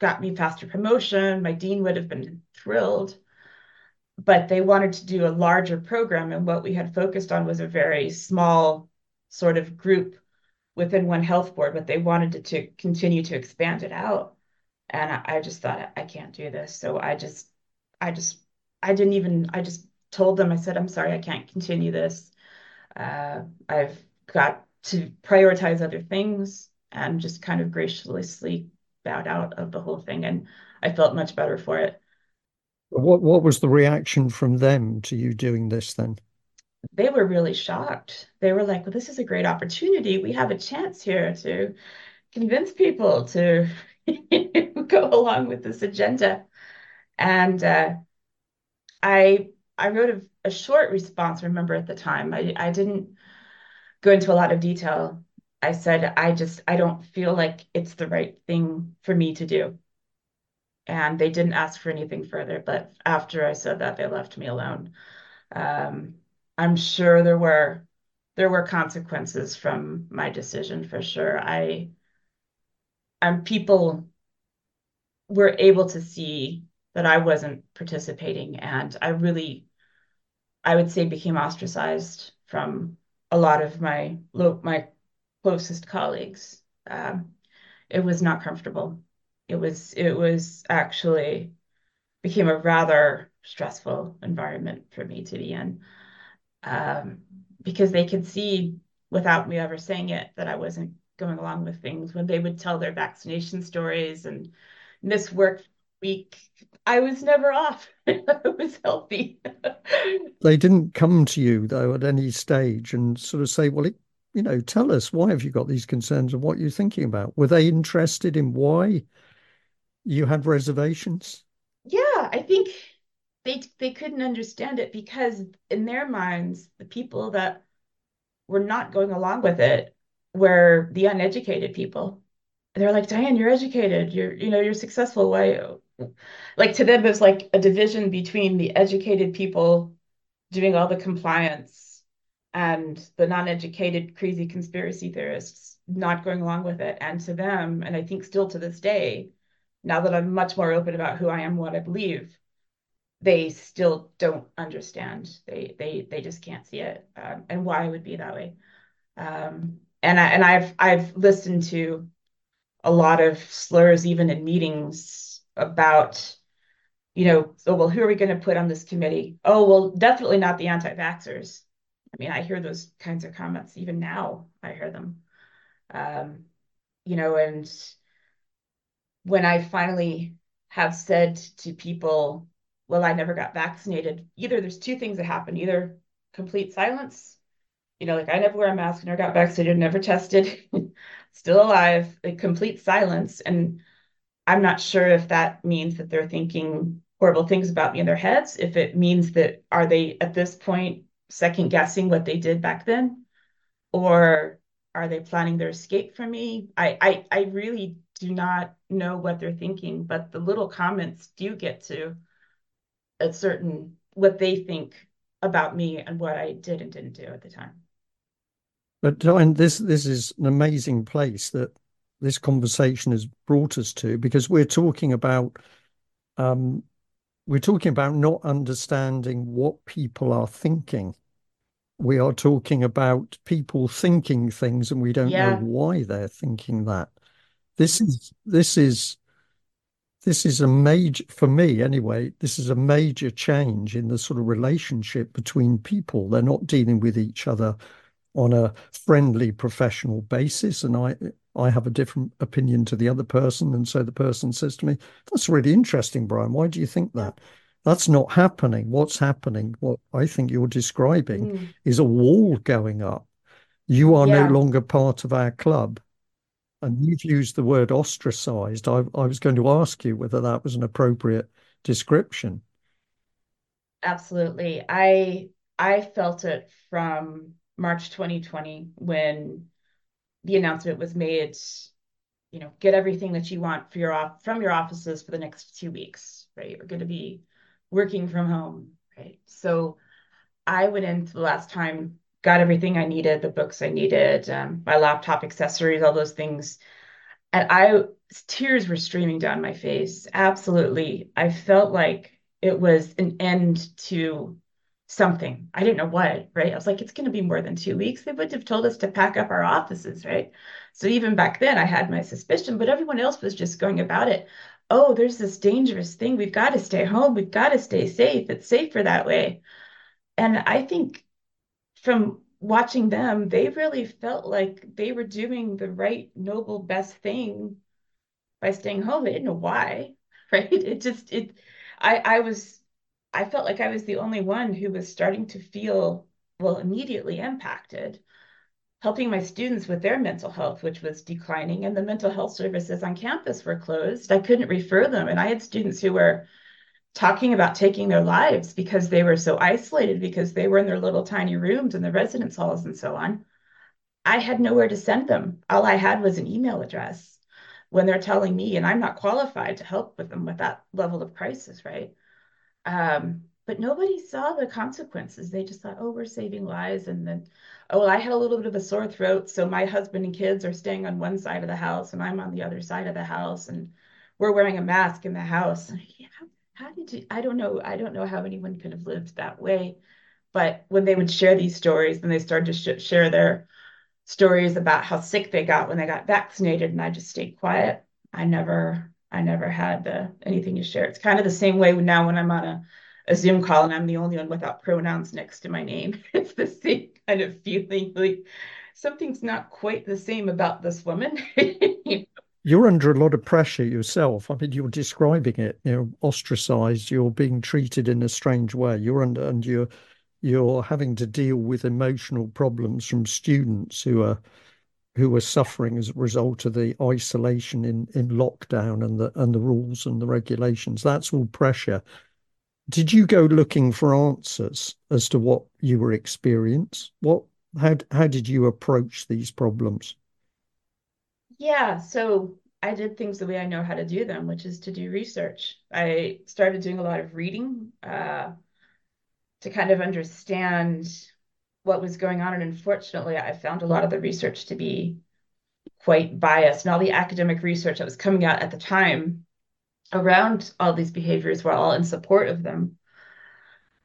Speaker 2: got me faster promotion. My dean would have been thrilled. But they wanted to do a larger program. And what we had focused on was a very small sort of group within one health board, but they wanted to, to continue to expand it out. And I, I just thought, I can't do this. So I just, I just, I didn't even, I just told them, I said, I'm sorry, I can't continue this. Uh, I've got to prioritize other things and just kind of graciously bowed out of the whole thing. And I felt much better for it.
Speaker 1: What what was the reaction from them to you doing this then?
Speaker 2: They were really shocked. They were like, well, this is a great opportunity. We have a chance here to convince people to go along with this agenda. And uh, I I wrote a, a, short response, remember at the time. I, I didn't go into a lot of detail, I said, I just, I don't feel like it's the right thing for me to do. And they didn't ask for anything further. But after I said that, they left me alone. Um, I'm sure there were there were consequences from my decision for sure. I and people were able to see that I wasn't participating and I really I would say became ostracized from a lot of my my closest colleagues. Um, it was not comfortable. It was it was actually became a rather stressful environment for me to be in um, because they could see without me ever saying it that I wasn't going along with things when they would tell their vaccination stories and miss work week. I was never off. I was healthy.
Speaker 1: they didn't come to you though at any stage and sort of say, well, it, you know, tell us why have you got these concerns and what you're thinking about? Were they interested in why you had reservations?
Speaker 2: Yeah, I think they they couldn't understand it because in their minds, the people that were not going along with it were the uneducated people. They're like, Diane, you're educated. You're, you know, you're successful. Why? Like to them, it's like a division between the educated people doing all the compliance and the non-educated crazy conspiracy theorists not going along with it. And to them, and I think still to this day, now that I'm much more open about who I am, what I believe, they still don't understand. They they they just can't see it, um, and why it would be that way. Um, and I and I've I've listened to a lot of slurs even in meetings about, you know, so well, who are we going to put on this committee? Oh, well, definitely not the anti-vaxxers. I mean, I hear those kinds of comments even now. I hear them. Um, you know, and when I finally have said to people, well, I never got vaccinated. Either there's two things that happen either complete silence, you know, like I never wear a mask, never got vaccinated, never tested, still alive, like complete silence. And I'm not sure if that means that they're thinking horrible things about me in their heads, if it means that are they at this point second guessing what they did back then, or are they planning their escape from me? I, I, I really do not know what they're thinking, but the little comments do get to a certain what they think about me and what I did and didn't do at the time.
Speaker 1: But and this this is an amazing place that this conversation has brought us to because we're talking about um, we're talking about not understanding what people are thinking. We are talking about people thinking things and we don't yeah. know why they're thinking that. This is this is this is a major, for me anyway, this is a major change in the sort of relationship between people. They're not dealing with each other on a friendly professional basis. And I, I have a different opinion to the other person. And so the person says to me, That's really interesting, Brian. Why do you think that? That's not happening. What's happening, what I think you're describing, mm. is a wall going up. You are yeah. no longer part of our club. And you've used the word ostracized. I, I was going to ask you whether that was an appropriate description.
Speaker 2: Absolutely. I I felt it from March 2020 when the announcement was made, you know, get everything that you want for your off from your offices for the next two weeks, right? We're going to be working from home, right? So I went in the last time got everything I needed, the books I needed, um, my laptop accessories, all those things. And I, tears were streaming down my face. Absolutely. I felt like it was an end to something. I didn't know what, right? I was like, it's going to be more than two weeks. They would have told us to pack up our offices, right? So even back then, I had my suspicion, but everyone else was just going about it. Oh, there's this dangerous thing. We've got to stay home. We've got to stay safe. It's safer that way. And I think from watching them, they really felt like they were doing the right, noble, best thing by staying home. They didn't know why, right? It just it I I was I felt like I was the only one who was starting to feel well immediately impacted helping my students with their mental health, which was declining, and the mental health services on campus were closed. I couldn't refer them. And I had students who were talking about taking their lives because they were so isolated because they were in their little tiny rooms in the residence halls and so on. I had nowhere to send them. All I had was an email address when they're telling me, and I'm not qualified to help with them with that level of crisis, right? Um, but nobody saw the consequences. They just thought, oh, we're saving lives. And then, oh, well, I had a little bit of a sore throat. So my husband and kids are staying on one side of the house and I'm on the other side of the house. And we're wearing a mask in the house. How, how did you? I don't know. I don't know how anyone could have lived that way. But when they would share these stories, and they started to sh share their stories about how sick they got when they got vaccinated, and I just stayed quiet. I never, I never had uh, anything to share. It's kind of the same way now when I'm on a, a Zoom call and I'm the only one without pronouns next to my name. It's the same kind of feeling like something's not quite the same about this woman.
Speaker 1: you're under a lot of pressure yourself. I mean, you're describing it. You're ostracized. You're being treated in a strange way. You're under, and you're you're having to deal with emotional problems from students who are who are suffering as a result of the isolation in in lockdown and the and the rules and the regulations. That's all pressure. Did you go looking for answers as to what you were experiencing? What how how did you approach these problems?
Speaker 2: Yeah, so I did things the way I know how to do them, which is to do research. I started doing a lot of reading uh, to kind of understand what was going on. And unfortunately, I found a lot of the research to be quite biased. And all the academic research that was coming out at the time around all these behaviors were all in support of them.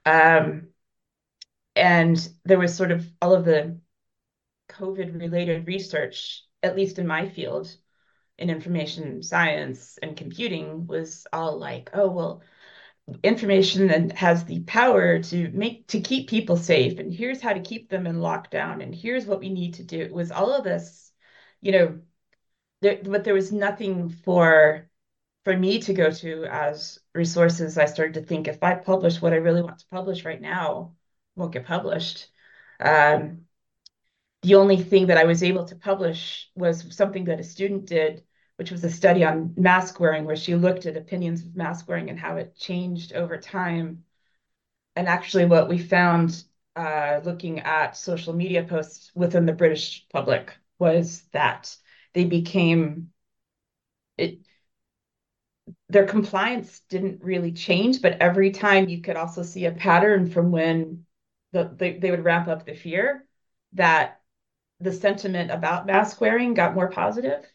Speaker 2: Um, and there was sort of all of the COVID related research at least in my field in information science and computing was all like oh well information that has the power to make to keep people safe and here's how to keep them in lockdown and here's what we need to do. It was all of this you know there, but there was nothing for for me to go to as resources. I started to think if i publish what i really want to publish right now won't get published. Um, the only thing that I was able to publish was something that a student did, which was a study on mask wearing, where she looked at opinions of mask wearing and how it changed over time. And actually, what we found uh, looking at social media posts within the British public was that they became it their compliance didn't really change, but every time you could also see a pattern from when the, they, they would ramp up the fear that the sentiment about mask wearing got more positive.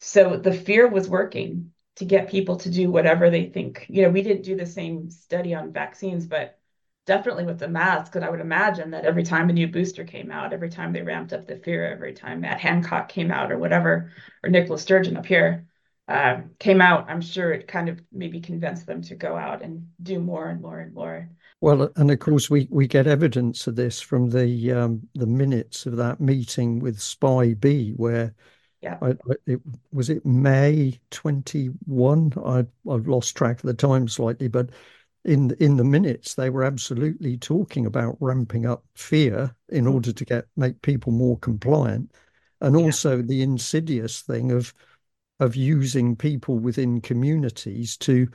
Speaker 2: So the fear was working to get people to do whatever they think. You know, we didn't do the same study on vaccines, but definitely with the mask, and I would imagine that every time a new booster came out, every time they ramped up the fear, every time Matt Hancock came out or whatever, or Nicola Sturgeon up here uh, came out, I'm sure it kind of maybe convinced them to go out and do more and more and more.
Speaker 1: Well, and of course, we, we get evidence of this from the um, the minutes of that meeting with SPI-B, where
Speaker 2: yeah,
Speaker 1: I, it was it May twenty one. I I've lost track of the time slightly, but in in the minutes they were absolutely talking about ramping up fear in mm-hmm. order to get make people more compliant, and yeah. also the insidious thing of of using people within communities to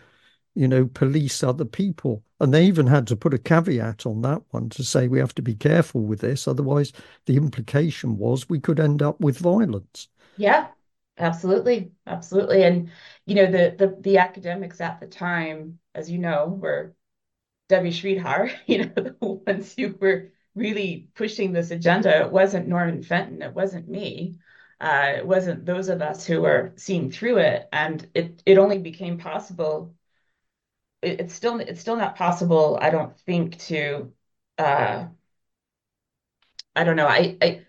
Speaker 1: you know, police other people. And they even had to put a caveat on that one to say we have to be careful with this. Otherwise, the implication was we could end up with violence.
Speaker 2: Yeah, absolutely. Absolutely. And, you know, the the, the academics at the time, as you know, were Devi Sridhar, you know, the ones who were really pushing this agenda. It wasn't Norman Fenton, it wasn't me. Uh, it wasn't those of us who were seeing through it. And it it only became possible it's still it's still not possible, I don't think, to uh, I don't know. I, I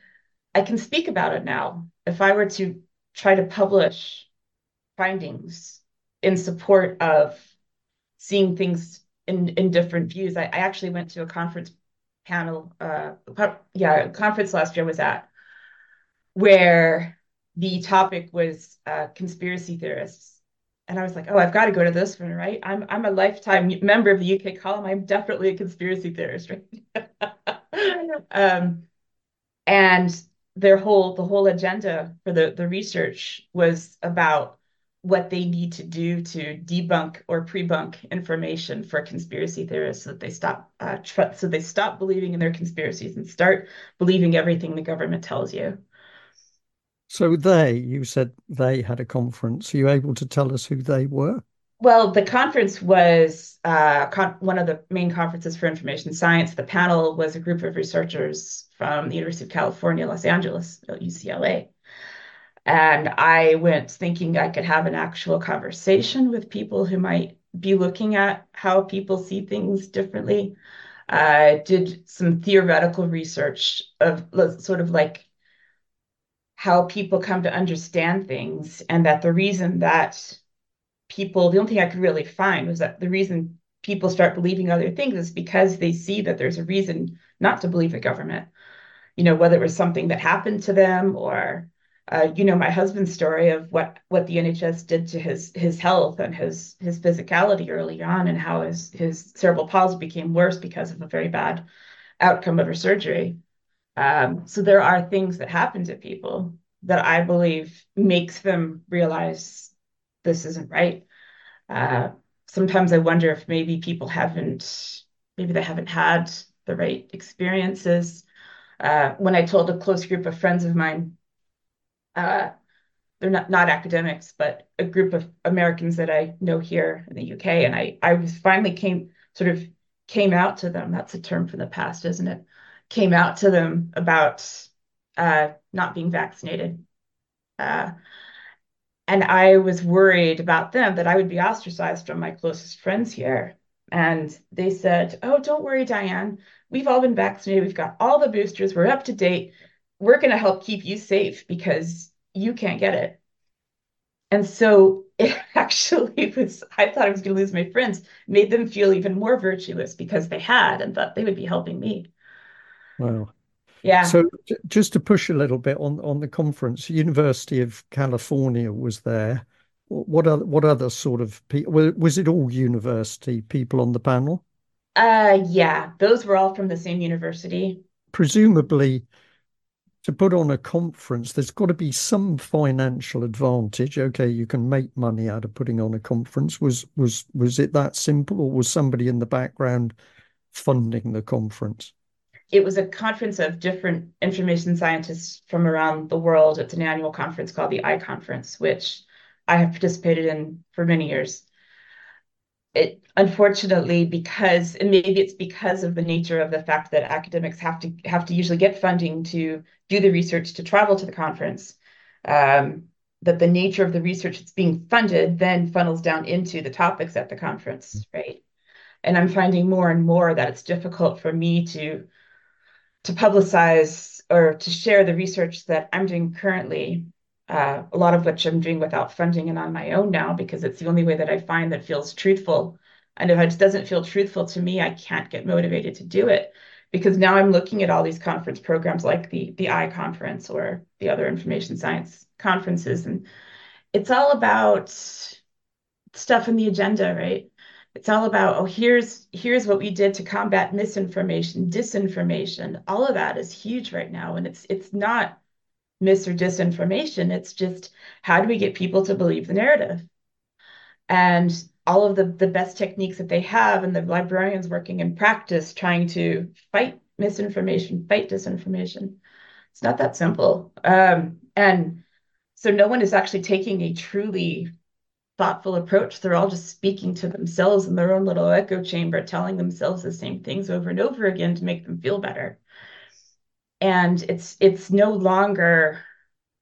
Speaker 2: I can speak about it now. If I were to try to publish findings in support of seeing things in in different views, I, I actually went to a conference panel, uh, yeah, conference last year was at where the topic was uh, conspiracy theorists and I was like, oh, I've got to go to this one, right? I'm I'm a lifetime member of the UK column. I'm definitely a conspiracy theorist, right? um, and their whole the whole agenda for the the research was about what they need to do to debunk or pre-bunk information for conspiracy theorists so that they stop uh, tr- so they stop believing in their conspiracies and start believing everything the government tells you.
Speaker 1: So they, you said they had a conference. Are you able to tell us who they were?
Speaker 2: Well, the conference was uh, con- one of the main conferences for information science. The panel was a group of researchers from the University of California, Los Angeles, UCLA. And I went thinking I could have an actual conversation with people who might be looking at how people see things differently. I did some theoretical research of sort of like how people come to understand things, and that the reason that people, the only thing I could really find was that the reason people start believing other things is because they see that there's a reason not to believe the government. You know, whether it was something that happened to them or uh, you know my husband's story of what what the NHS did to his his health and his his physicality early on, and how his his cerebral palsy became worse because of a very bad outcome of her surgery. Um, so there are things that happen to people that I believe makes them realize this isn't right. Uh, sometimes I wonder if maybe people haven't maybe they haven't had the right experiences. Uh, when I told a close group of friends of mine uh, they're not not academics, but a group of Americans that I know here in the UK, and I I was finally came sort of came out to them. That's a term from the past, isn't it? Came out to them about uh, not being vaccinated. Uh, and I was worried about them that I would be ostracized from my closest friends here. And they said, Oh, don't worry, Diane. We've all been vaccinated. We've got all the boosters. We're up to date we're going to help keep you safe because you can't get it. And so it actually was, I thought I was going to lose my friends, made them feel even more virtuous because they had and thought they would be helping me.
Speaker 1: Wow.
Speaker 2: Yeah.
Speaker 1: So just to push a little bit on, on the conference, University of California was there. What other, what other sort of people, was it all university people on the panel?
Speaker 2: Uh, yeah, those were all from the same university.
Speaker 1: Presumably, to put on a conference, there's got to be some financial advantage. Okay, you can make money out of putting on a conference. Was was was it that simple, or was somebody in the background funding the conference?
Speaker 2: It was a conference of different information scientists from around the world. It's an annual conference called the iConference, which I have participated in for many years it unfortunately because and maybe it's because of the nature of the fact that academics have to have to usually get funding to do the research to travel to the conference um, that the nature of the research that's being funded then funnels down into the topics at the conference right and i'm finding more and more that it's difficult for me to to publicize or to share the research that i'm doing currently uh, a lot of which I'm doing without funding and on my own now because it's the only way that I find that feels truthful. And if it doesn't feel truthful to me, I can't get motivated to do it because now I'm looking at all these conference programs like the the iConference or the other information science conferences, and it's all about stuff in the agenda, right? It's all about oh here's here's what we did to combat misinformation, disinformation. All of that is huge right now, and it's it's not mis or disinformation. It's just how do we get people to believe the narrative? And all of the, the best techniques that they have and the librarians working in practice trying to fight misinformation, fight disinformation. It's not that simple. Um, and so no one is actually taking a truly thoughtful approach. They're all just speaking to themselves in their own little echo chamber, telling themselves the same things over and over again to make them feel better and it's it's no longer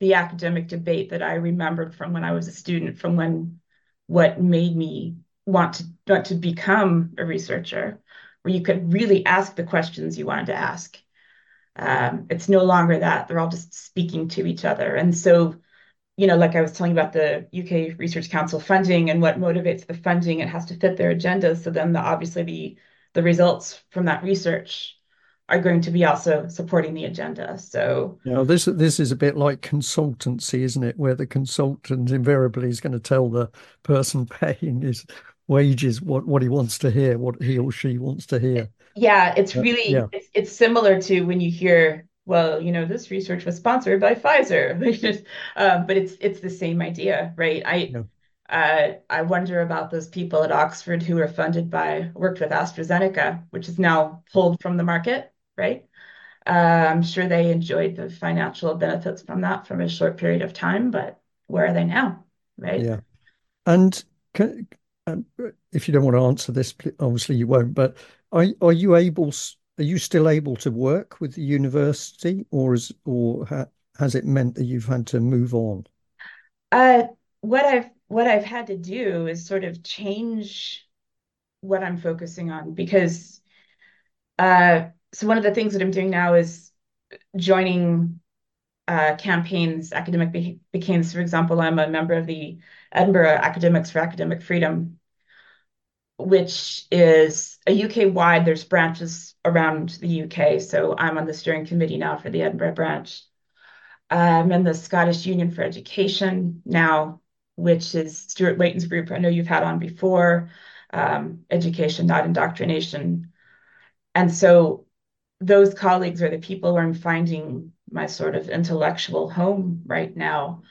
Speaker 2: the academic debate that I remembered from when I was a student, from when what made me want to want to become a researcher, where you could really ask the questions you wanted to ask. Um, it's no longer that they're all just speaking to each other, and so you know, like I was telling about the UK Research Council funding and what motivates the funding, it has to fit their agenda. So then, the, obviously, the the results from that research are going to be also supporting the agenda. So
Speaker 1: you know, this this is a bit like consultancy, isn't it? Where the consultant invariably is going to tell the person paying his wages what what he wants to hear, what he or she wants to hear.
Speaker 2: Yeah, it's really yeah. It's, it's similar to when you hear well, you know, this research was sponsored by Pfizer, um, but it's it's the same idea, right? I yeah. Uh, I wonder about those people at Oxford who are funded by, worked with AstraZeneca, which is now pulled from the market, right? Uh, I'm sure they enjoyed the financial benefits from that from a short period of time, but where are they now, right?
Speaker 1: Yeah. And can, um, if you don't want to answer this, obviously you won't, but are, are you able, are you still able to work with the university or is, or ha, has it meant that you've had to move on?
Speaker 2: Uh, what I've what I've had to do is sort of change what I'm focusing on because uh, so one of the things that I'm doing now is joining uh, campaigns, academic campaigns. For example, I'm a member of the Edinburgh Academics for Academic Freedom, which is a UK wide. There's branches around the UK, so I'm on the steering committee now for the Edinburgh branch. I'm in the Scottish Union for Education now, which is Stuart Waiton's group. I know you've had on before, um, Education, Not Indoctrination. And so those colleagues are the people where I'm finding my sort of intellectual home right now,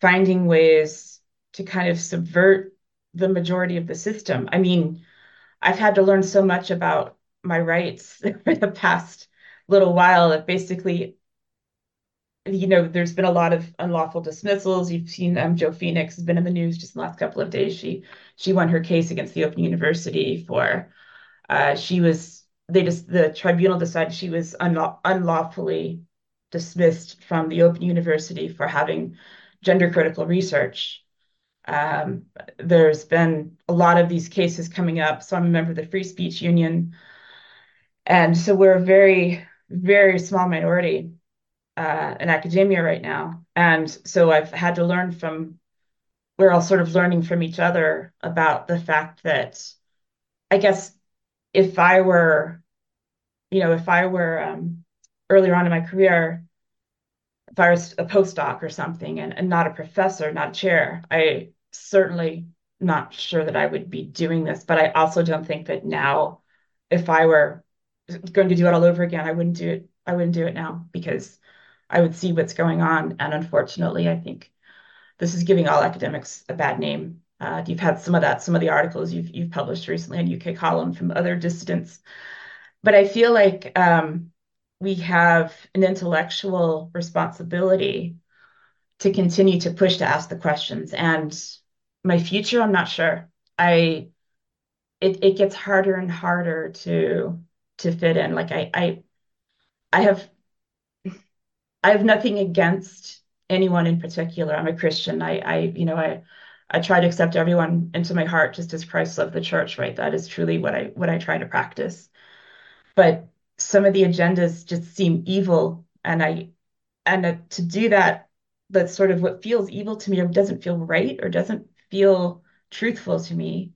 Speaker 2: finding ways to kind of subvert the majority of the system. I mean, I've had to learn so much about my rights for the past little while that basically you know, there's been a lot of unlawful dismissals. You've seen um, Jo Phoenix has been in the news just the last couple of days. She she won her case against the Open University for uh, she was they just the tribunal decided she was unlaw unlawfully dismissed from the Open University for having gender critical research. Um, there's been a lot of these cases coming up. So I'm a member of the Free Speech Union. And so we're a very, very small minority uh, in academia right now. And so I've had to learn from, we're all sort of learning from each other about the fact that I guess if I were, you know, if I were um, earlier on in my career, if I was a postdoc or something and, and not a professor, not a chair, I certainly not sure that I would be doing this, but I also don't think that now, if I were going to do it all over again, I wouldn't do it. I wouldn't do it now because I would see what's going on. And unfortunately, I think this is giving all academics a bad name. Uh, you've had some of that, some of the articles you've you've published recently on UK Column from other dissidents. But I feel like um, we have an intellectual responsibility to continue to push to ask the questions. And my future, I'm not sure. I it it gets harder and harder to to fit in. Like I I I have I have nothing against anyone in particular. I'm a Christian. I, I, you know, I, I try to accept everyone into my heart just as Christ loved the church, right? That is truly what I, what I try to practice. But some of the agendas just seem evil. And I, and to do that, that's sort of what feels evil to me or doesn't feel right or doesn't feel truthful to me.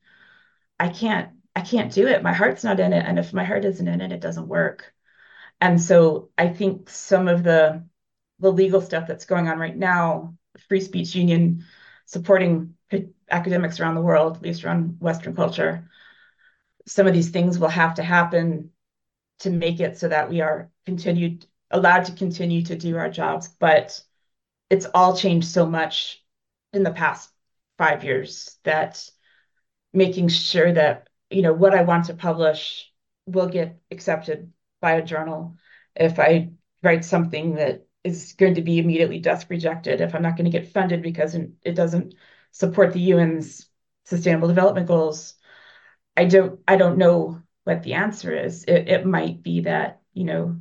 Speaker 2: I can't, I can't do it. My heart's not in it. And if my heart isn't in it, it doesn't work. And so I think some of the the legal stuff that's going on right now, Free Speech Union supporting academics around the world, at least around Western culture. Some of these things will have to happen to make it so that we are continued allowed to continue to do our jobs. But it's all changed so much in the past five years that making sure that you know what I want to publish will get accepted by a journal. If I write something that is going to be immediately desk rejected if I'm not going to get funded because it doesn't support the UN's sustainable development goals. I don't I don't know what the answer is. It, it might be that, you know,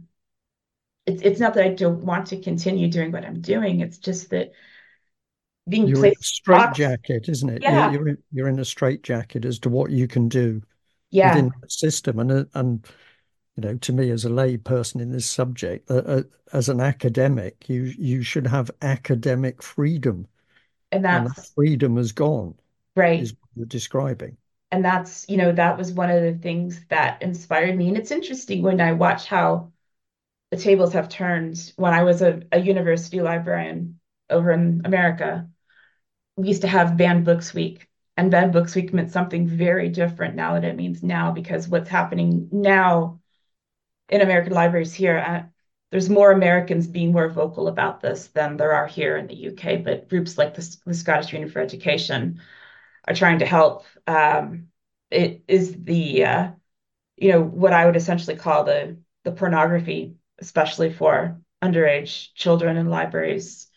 Speaker 2: it's it's not that I don't want to continue doing what I'm doing. It's just that being
Speaker 1: you're
Speaker 2: placed
Speaker 1: in a straight jacket, isn't it?
Speaker 2: Yeah.
Speaker 1: You're, you're, you're in a straight jacket as to what you can do
Speaker 2: yeah.
Speaker 1: within the system. And and you know, to me as a lay person in this subject, uh, uh, as an academic, you you should have academic freedom,
Speaker 2: and,
Speaker 1: and that freedom has gone.
Speaker 2: Right,
Speaker 1: is what you're describing.
Speaker 2: And that's you know that was one of the things that inspired me. And it's interesting when I watch how the tables have turned. When I was a, a university librarian over in America, we used to have banned books week and banned books week meant something very different now than it means now because what's happening now in American libraries here, uh, there's more Americans being more vocal about this than there are here in the UK. But groups like the, the Scottish Union for Education are trying to help. Um, it is the uh, you know what I would essentially call the the pornography, especially for underage children in libraries.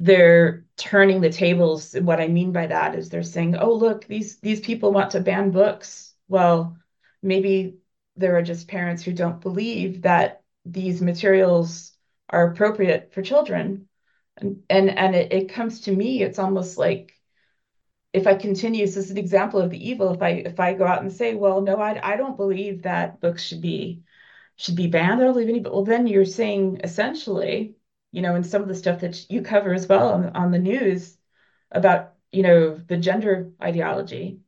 Speaker 2: They're turning the tables. What I mean by that is they're saying, "Oh, look, these these people want to ban books." Well, maybe there are just parents who don't believe that these materials are appropriate for children. And and, and it, it comes to me, it's almost like if I continue, this is an example of the evil. If I if I go out and say, well, no, I I don't believe that books should be should be banned. I don't believe any, but well, then you're saying essentially, you know, in some of the stuff that you cover as well on, on the news about, you know, the gender ideology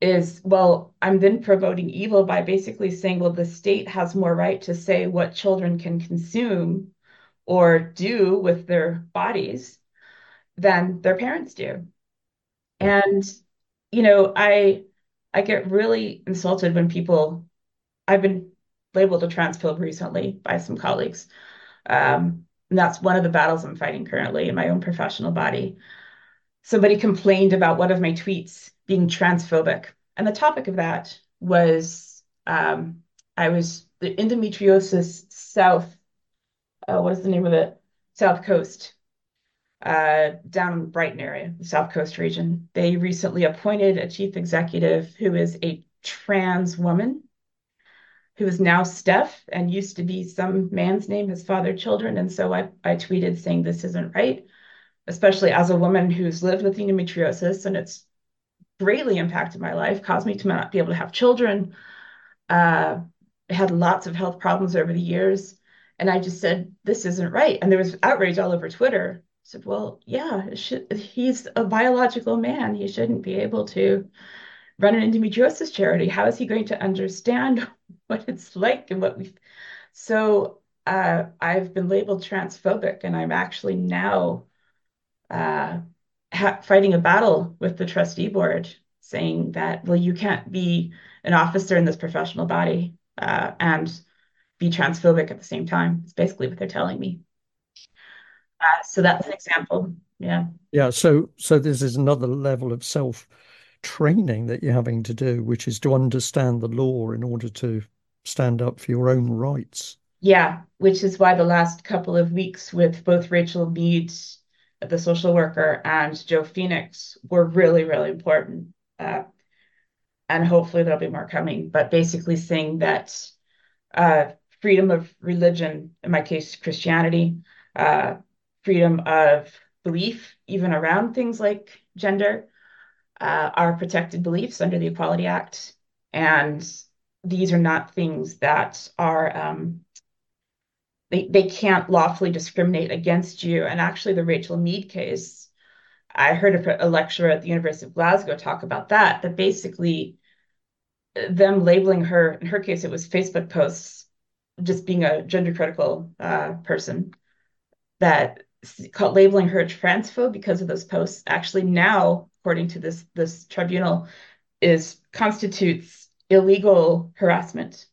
Speaker 2: is, well, I'm then promoting evil by basically saying, well, the state has more right to say what children can consume or do with their bodies than their parents do. And, you know, I I get really insulted when people I've been labeled a transphobe recently by some colleagues. Um, and that's one of the battles I'm fighting currently in my own professional body. Somebody complained about one of my tweets being transphobic. And the topic of that was um, I was the endometriosis South, uh, what is the name of it? South Coast, uh, down in the Brighton area, the South Coast region. They recently appointed a chief executive who is a trans woman who is now Steph and used to be some man's name, his father children. And so I, I tweeted saying this isn't right, especially as a woman who's lived with endometriosis and it's greatly impacted my life, caused me to not be able to have children, uh, had lots of health problems over the years. And I just said, this isn't right. And there was outrage all over Twitter. I said, well, yeah, should, he's a biological man. He shouldn't be able to run an endometriosis charity. How is he going to understand what it's like and what we so uh, I've been labeled transphobic and I'm actually now uh, fighting a battle with the trustee board saying that well you can't be an officer in this professional body uh, and be transphobic at the same time. It's basically what they're telling me. Uh, so that's an example. Yeah.
Speaker 1: Yeah. So so this is another level of self training that you're having to do which is to understand the law in order to stand up for your own rights.
Speaker 2: Yeah, which is why the last couple of weeks with both Rachel Meade, the social worker, and Jo Phoenix were really, really important. Uh, and hopefully there'll be more coming, but basically saying that uh, freedom of religion, in my case, Christianity, uh, freedom of belief, even around things like gender, uh, are protected beliefs under the Equality Act. And these are not things that are um, they they can't lawfully discriminate against you. And actually, the Rachel Meade case, I heard a, a lecturer at the University of Glasgow talk about that. That basically, them labeling her in her case, it was Facebook posts, just being a gender critical uh, person, that labeling her transphobe because of those posts. Actually, now, according to this this tribunal, is constitutes illegal harassment.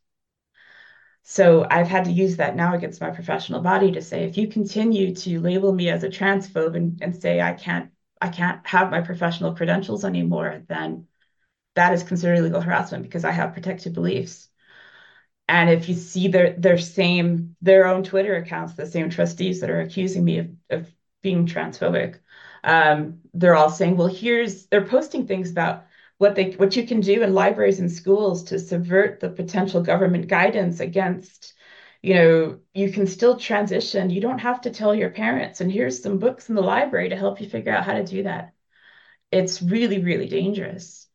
Speaker 2: So I've had to use that now against my professional body to say, if you continue to label me as a transphobe and, and say I can't I can't have my professional credentials anymore, then that is considered illegal harassment because I have protected beliefs. And if you see their their same their own Twitter accounts, the same trustees that are accusing me of, of being transphobic, um, they're all saying, well, here's they're posting things about what they what you can do in libraries and schools to subvert the potential government guidance against you know you can still transition. You don't have to tell your parents. And here's some books in the library to help you figure out how to do that. It's really really dangerous.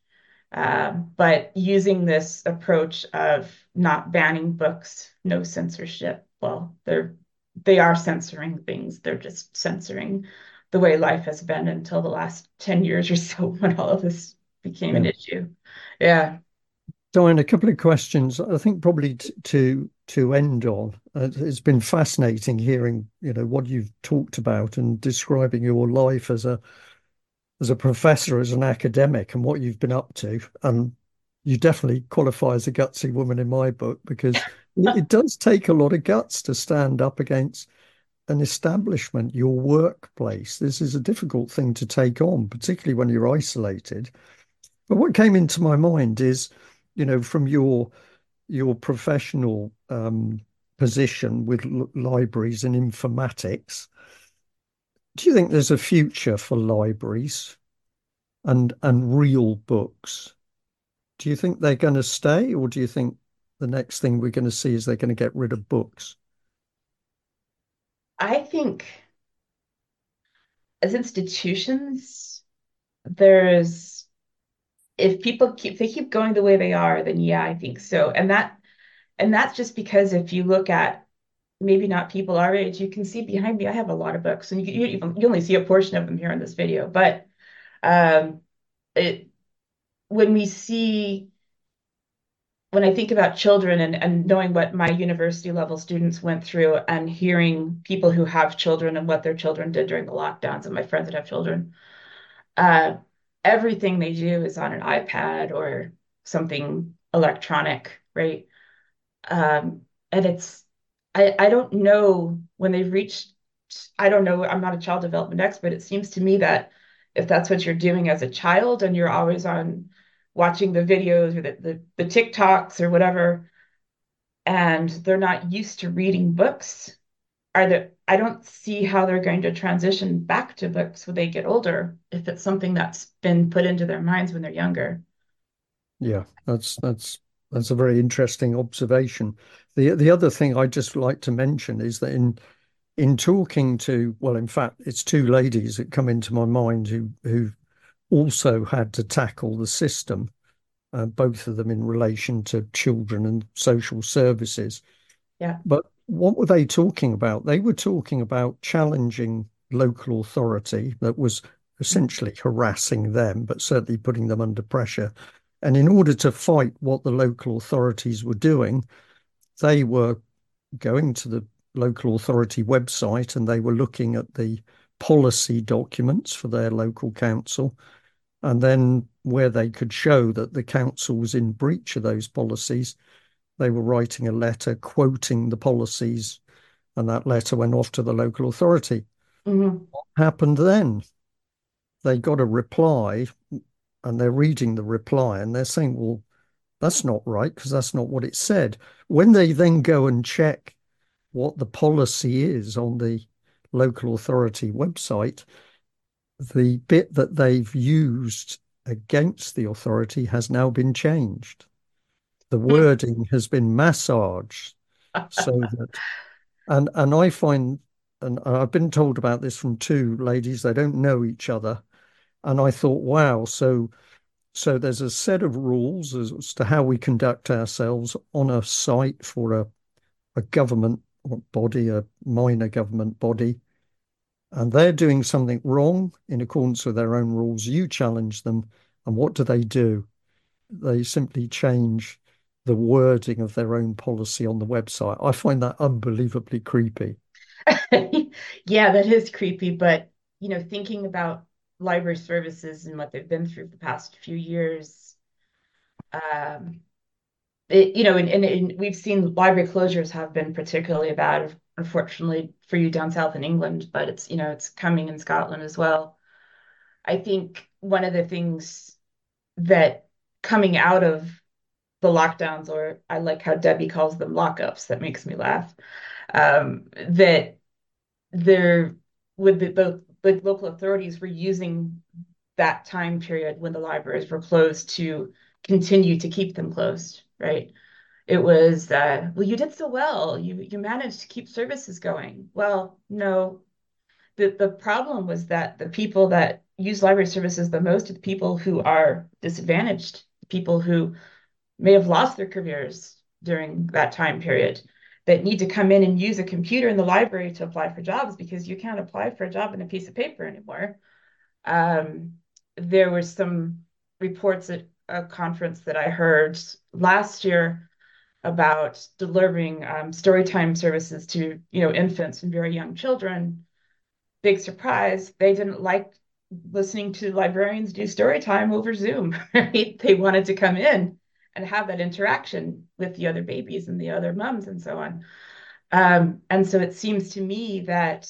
Speaker 2: Um, but using this approach of not banning books no censorship well they're they are censoring things. They're just censoring the way life has been until the last 10 years or so when all of this became yeah. an issue. Yeah.
Speaker 1: Diane, a couple of questions. I think probably t- to to end on. Uh, it's been fascinating hearing, you know, what you've talked about and describing your life as a as a professor, as an academic, and what you've been up to. And you definitely qualify as a gutsy woman in my book because it does take a lot of guts to stand up against an establishment, your workplace. This is a difficult thing to take on, particularly when you're isolated. But what came into my mind is, you know, from your your professional um, position with libraries and informatics, do you think there's a future for libraries and and real books? Do you think they're going to stay, or do you think the next thing we're going to see is they're going to get rid of books?
Speaker 2: I think as institutions, there's if people keep they keep going the way they are, then yeah, I think so. And that and that's just because if you look at maybe not people our age, you can see behind me, I have a lot of books, and you you, you only see a portion of them here in this video, but um, it when we see when I think about children and, and knowing what my university level students went through and hearing people who have children and what their children did during the lockdowns and my friends that have children, uh, everything they do is on an iPad or something electronic, right? Um, and it's, I, I don't know when they've reached, I don't know, I'm not a child development expert. But it seems to me that if that's what you're doing as a child and you're always on watching the videos or the, the, the TikToks or whatever, and they're not used to reading books, are there, I don't see how they're going to transition back to books when they get older if it's something that's been put into their minds when they're younger.
Speaker 1: Yeah, that's that's that's a very interesting observation. The the other thing I'd just like to mention is that in in talking to well, in fact, it's two ladies that come into my mind who who also had to tackle the system, uh, both of them in relation to children and social services.
Speaker 2: Yeah.
Speaker 1: But what were they talking about? They were talking about challenging local authority that was essentially harassing them, but certainly putting them under pressure. And in order to fight what the local authorities were doing, they were going to the local authority website and they were looking at the policy documents for their local council and then where they could show that the council was in breach of those policies, they were writing a letter quoting the policies, and that letter went off to the local authority.
Speaker 2: Mm-hmm.
Speaker 1: What happened then? They got a reply, and they're reading the reply, and they're saying, well, that's not right because that's not what it said. When they then go and check what the policy is on the local authority website, the bit that they've used against the authority has now been changed. The hmm. wording has been massaged so that, and and I find, and I've been told about this from two ladies. They don't know each other, and I thought, wow. So, so there's a set of rules as to how we conduct ourselves on a site for a a government body, a minor government body, and they're doing something wrong in accordance with their own rules. You challenge them, and what do they do? They simply change the wording of their own policy on the website. I find that unbelievably creepy.
Speaker 2: yeah, that is creepy. But, you know, thinking about library services and what they've been through the past few years, um, it, you know, and, and, and, we've seen library closures have been particularly bad unfortunately for you down south in England, but it's you know it's coming in Scotland as well. I think one of the things that coming out of the lockdowns, or I like how Debbie calls them lockups, that makes me laugh. Um, that there with the, the, the local authorities were using that time period when the libraries were closed to continue to keep them closed, right? It was uh, well you did so well. You you managed to keep services going. Well no. The the problem was that the people that use library services the most are the people who are disadvantaged people who may have lost their careers during that time period that need to come in and use a computer in the library to apply for jobs because you can't apply for a job in a piece of paper anymore. Um, there were some reports at a conference that i heard last year about delivering um, story time services to you know infants and very young children. Big surprise they didn't like listening to librarians do story time over zoom right? They wanted to come in and have that interaction with the other babies and the other moms and so on. Um, and so it seems to me that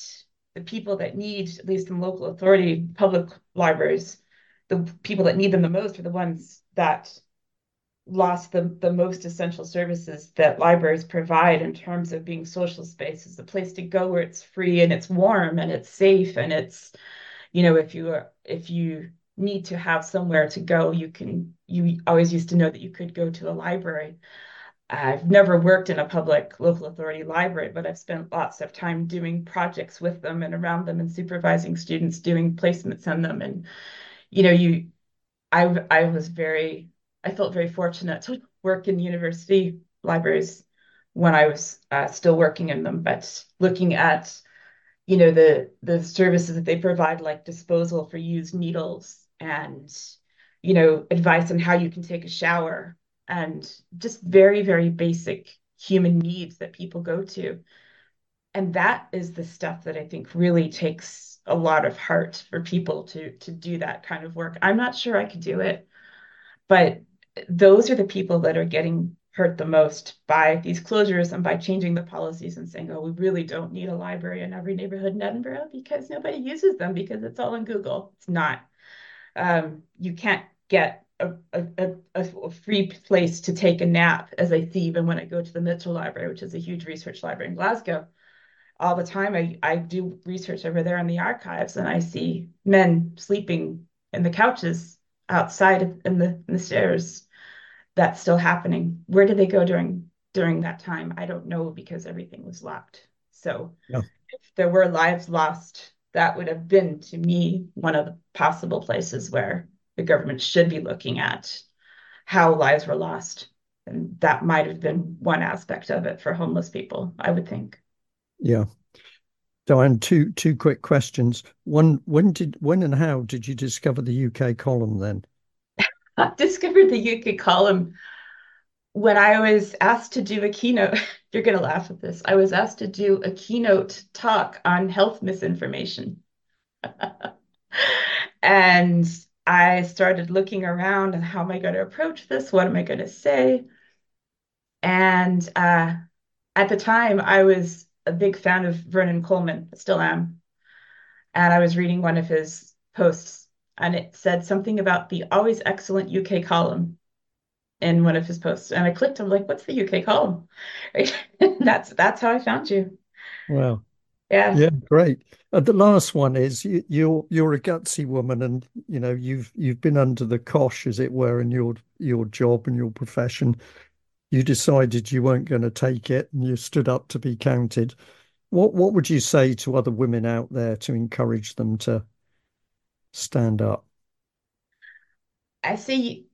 Speaker 2: the people that need, at least in local authority, public libraries, the people that need them the most are the ones that lost the, the most essential services that libraries provide in terms of being social spaces, a place to go where it's free and it's warm and it's safe and it's, you know, if you are if you need to have somewhere to go, you can you always used to know that you could go to a library. I've never worked in a public local authority library, but I've spent lots of time doing projects with them and around them and supervising students doing placements in them. And, you know, you I I was very I felt very fortunate to work in university libraries when I was uh, still working in them, but looking at you know the the services that they provide like disposal for used needles and you know advice on how you can take a shower and just very very basic human needs that people go to. And that is the stuff that i think really takes a lot of heart for people to to do that kind of work. I'm not sure i could do it but those are the people that are getting hurt the most by these closures and by changing the policies and saying, oh, we really don't need a library in every neighborhood in Edinburgh because nobody uses them because it's all in Google. It's not. Um, you can't get a, a, a, a, free place to take a nap, as I see even when I go to the Mitchell Library, which is a huge research library in Glasgow. All the time, I, I do research over there in the archives, and I see men sleeping in the couches outside in the, in the stairs that's still happening. Where did they go during during that time? I don't know because everything was locked. So yeah. if there were lives lost, that would have been to me one of the possible places where the government should be looking at how lives were lost. And that might have been one aspect of it for homeless people, I would think.
Speaker 1: Yeah. Diane, two two quick questions. One, when did when and how did you discover the UK column then?
Speaker 2: I discovered the UK column when I was asked to do a keynote. You're going to laugh at this. I was asked to do a keynote talk on health misinformation. and I started looking around and how am I going to approach this? What am I going to say? And uh, at the time, I was a big fan of Vernon Coleman, still am. And I was reading one of his posts and it said something about the always excellent UK column in one of his posts. And I clicked, I'm like, what's the UK column? Right? that's that's how I found you.
Speaker 1: Wow.
Speaker 2: Yeah.
Speaker 1: Yeah, great. And the last one is you, you're you're a gutsy woman, and you know you've you've been under the cosh, as it were, in your your job and your profession. You decided you weren't going to take it, and you stood up to be counted. What what would you say to other women out there to encourage them to stand up?
Speaker 2: I say you,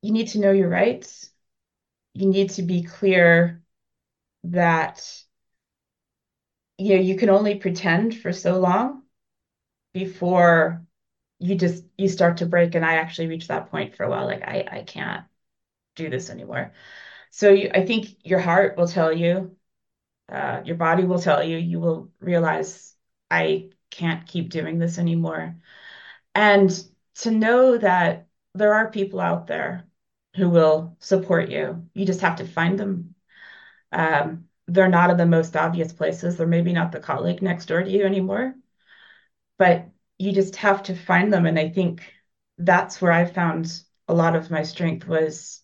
Speaker 2: you need to know your rights. You need to be clear that you know you can only pretend for so long before you just you start to break and i actually reached that point for a while like i i can't do this anymore so you, i think your heart will tell you uh, your body will tell you you will realize i can't keep doing this anymore and to know that there are people out there who will support you. You just have to find them. Um, they're not in the most obvious places. They're maybe not the colleague next door to you anymore, but you just have to find them. And I think that's where I found a lot of my strength was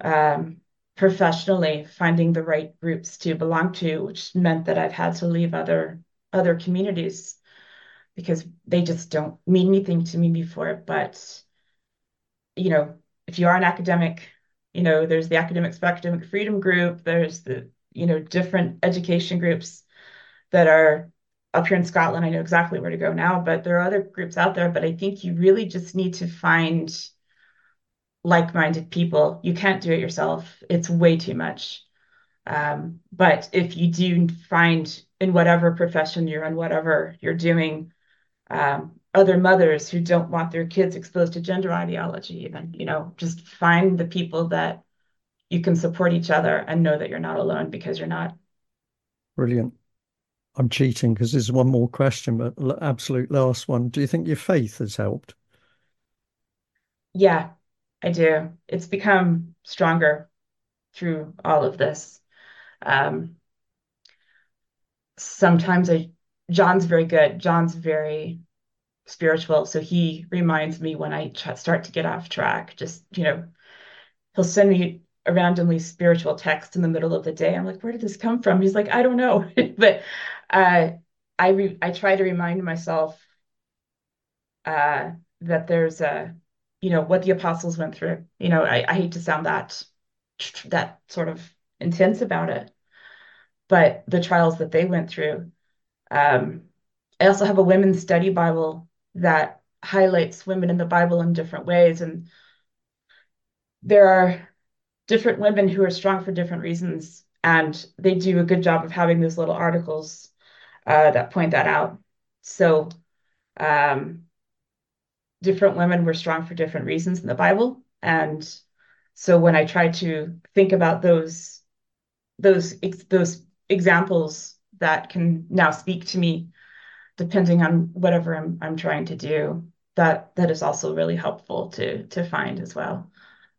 Speaker 2: um, professionally finding the right groups to belong to, which meant that I've had to leave other other communities because they just don't mean anything to me before. But, you know, if you are an academic, you know, there's the Academics for Academic Freedom group, there's the, you know, different education groups that are up here in Scotland. I know exactly where to go now, but there are other groups out there. But I think you really just need to find like minded people. You can't do it yourself, it's way too much. Um, but if you do find in whatever profession you're in, whatever you're doing, um, other mothers who don't want their kids exposed to gender ideology even you know just find the people that you can support each other and know that you're not alone because you're not.
Speaker 1: Brilliant. I'm cheating because there's one more question but absolute last one. Do you think your faith has helped?
Speaker 2: Yeah i do it's become stronger through all of this um, sometimes I John's very good. John's very spiritual, so he reminds me when I start to get off track. Just you know, he'll send me a randomly spiritual text in the middle of the day. I'm like, where did this come from? He's like, I don't know, but uh, I re- I try to remind myself uh, that there's a you know what the apostles went through. You know, I, I hate to sound that that sort of intense about it, but the trials that they went through. Um, I also have a women's study Bible that highlights women in the Bible in different ways, and there are different women who are strong for different reasons, and they do a good job of having those little articles uh, that point that out. So, um, different women were strong for different reasons in the Bible, and so when I try to think about those those those examples that can now speak to me, depending on whatever I'm I'm trying to do, that that is also really helpful to to find as well.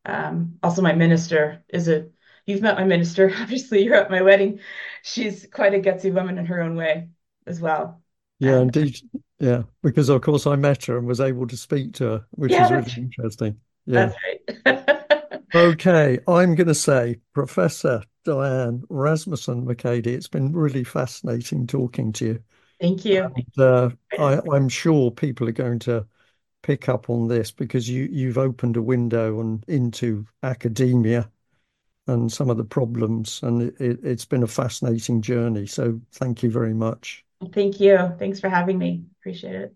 Speaker 2: Um, also, my minister is a you've met my minister. Obviously, you're at my wedding. She's quite a gutsy woman in her own way as well.
Speaker 1: Yeah, and, indeed. Yeah, because of course I met her and was able to speak to her, which yeah, is really interesting. Yeah.
Speaker 2: That's right.
Speaker 1: okay, I'm going to say, Professor Diane Rasmussen McAdie, it's been really fascinating talking to you.
Speaker 2: Thank you.
Speaker 1: And, uh, I, I'm sure people are going to pick up on this because you you've opened a window on into academia and some of the problems, and it, it's been a fascinating journey. So thank you very much.
Speaker 2: Thank you. Thanks for having me. Appreciate it.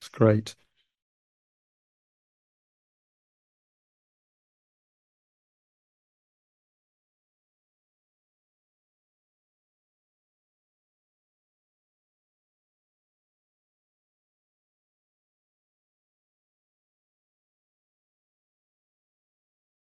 Speaker 1: It's great.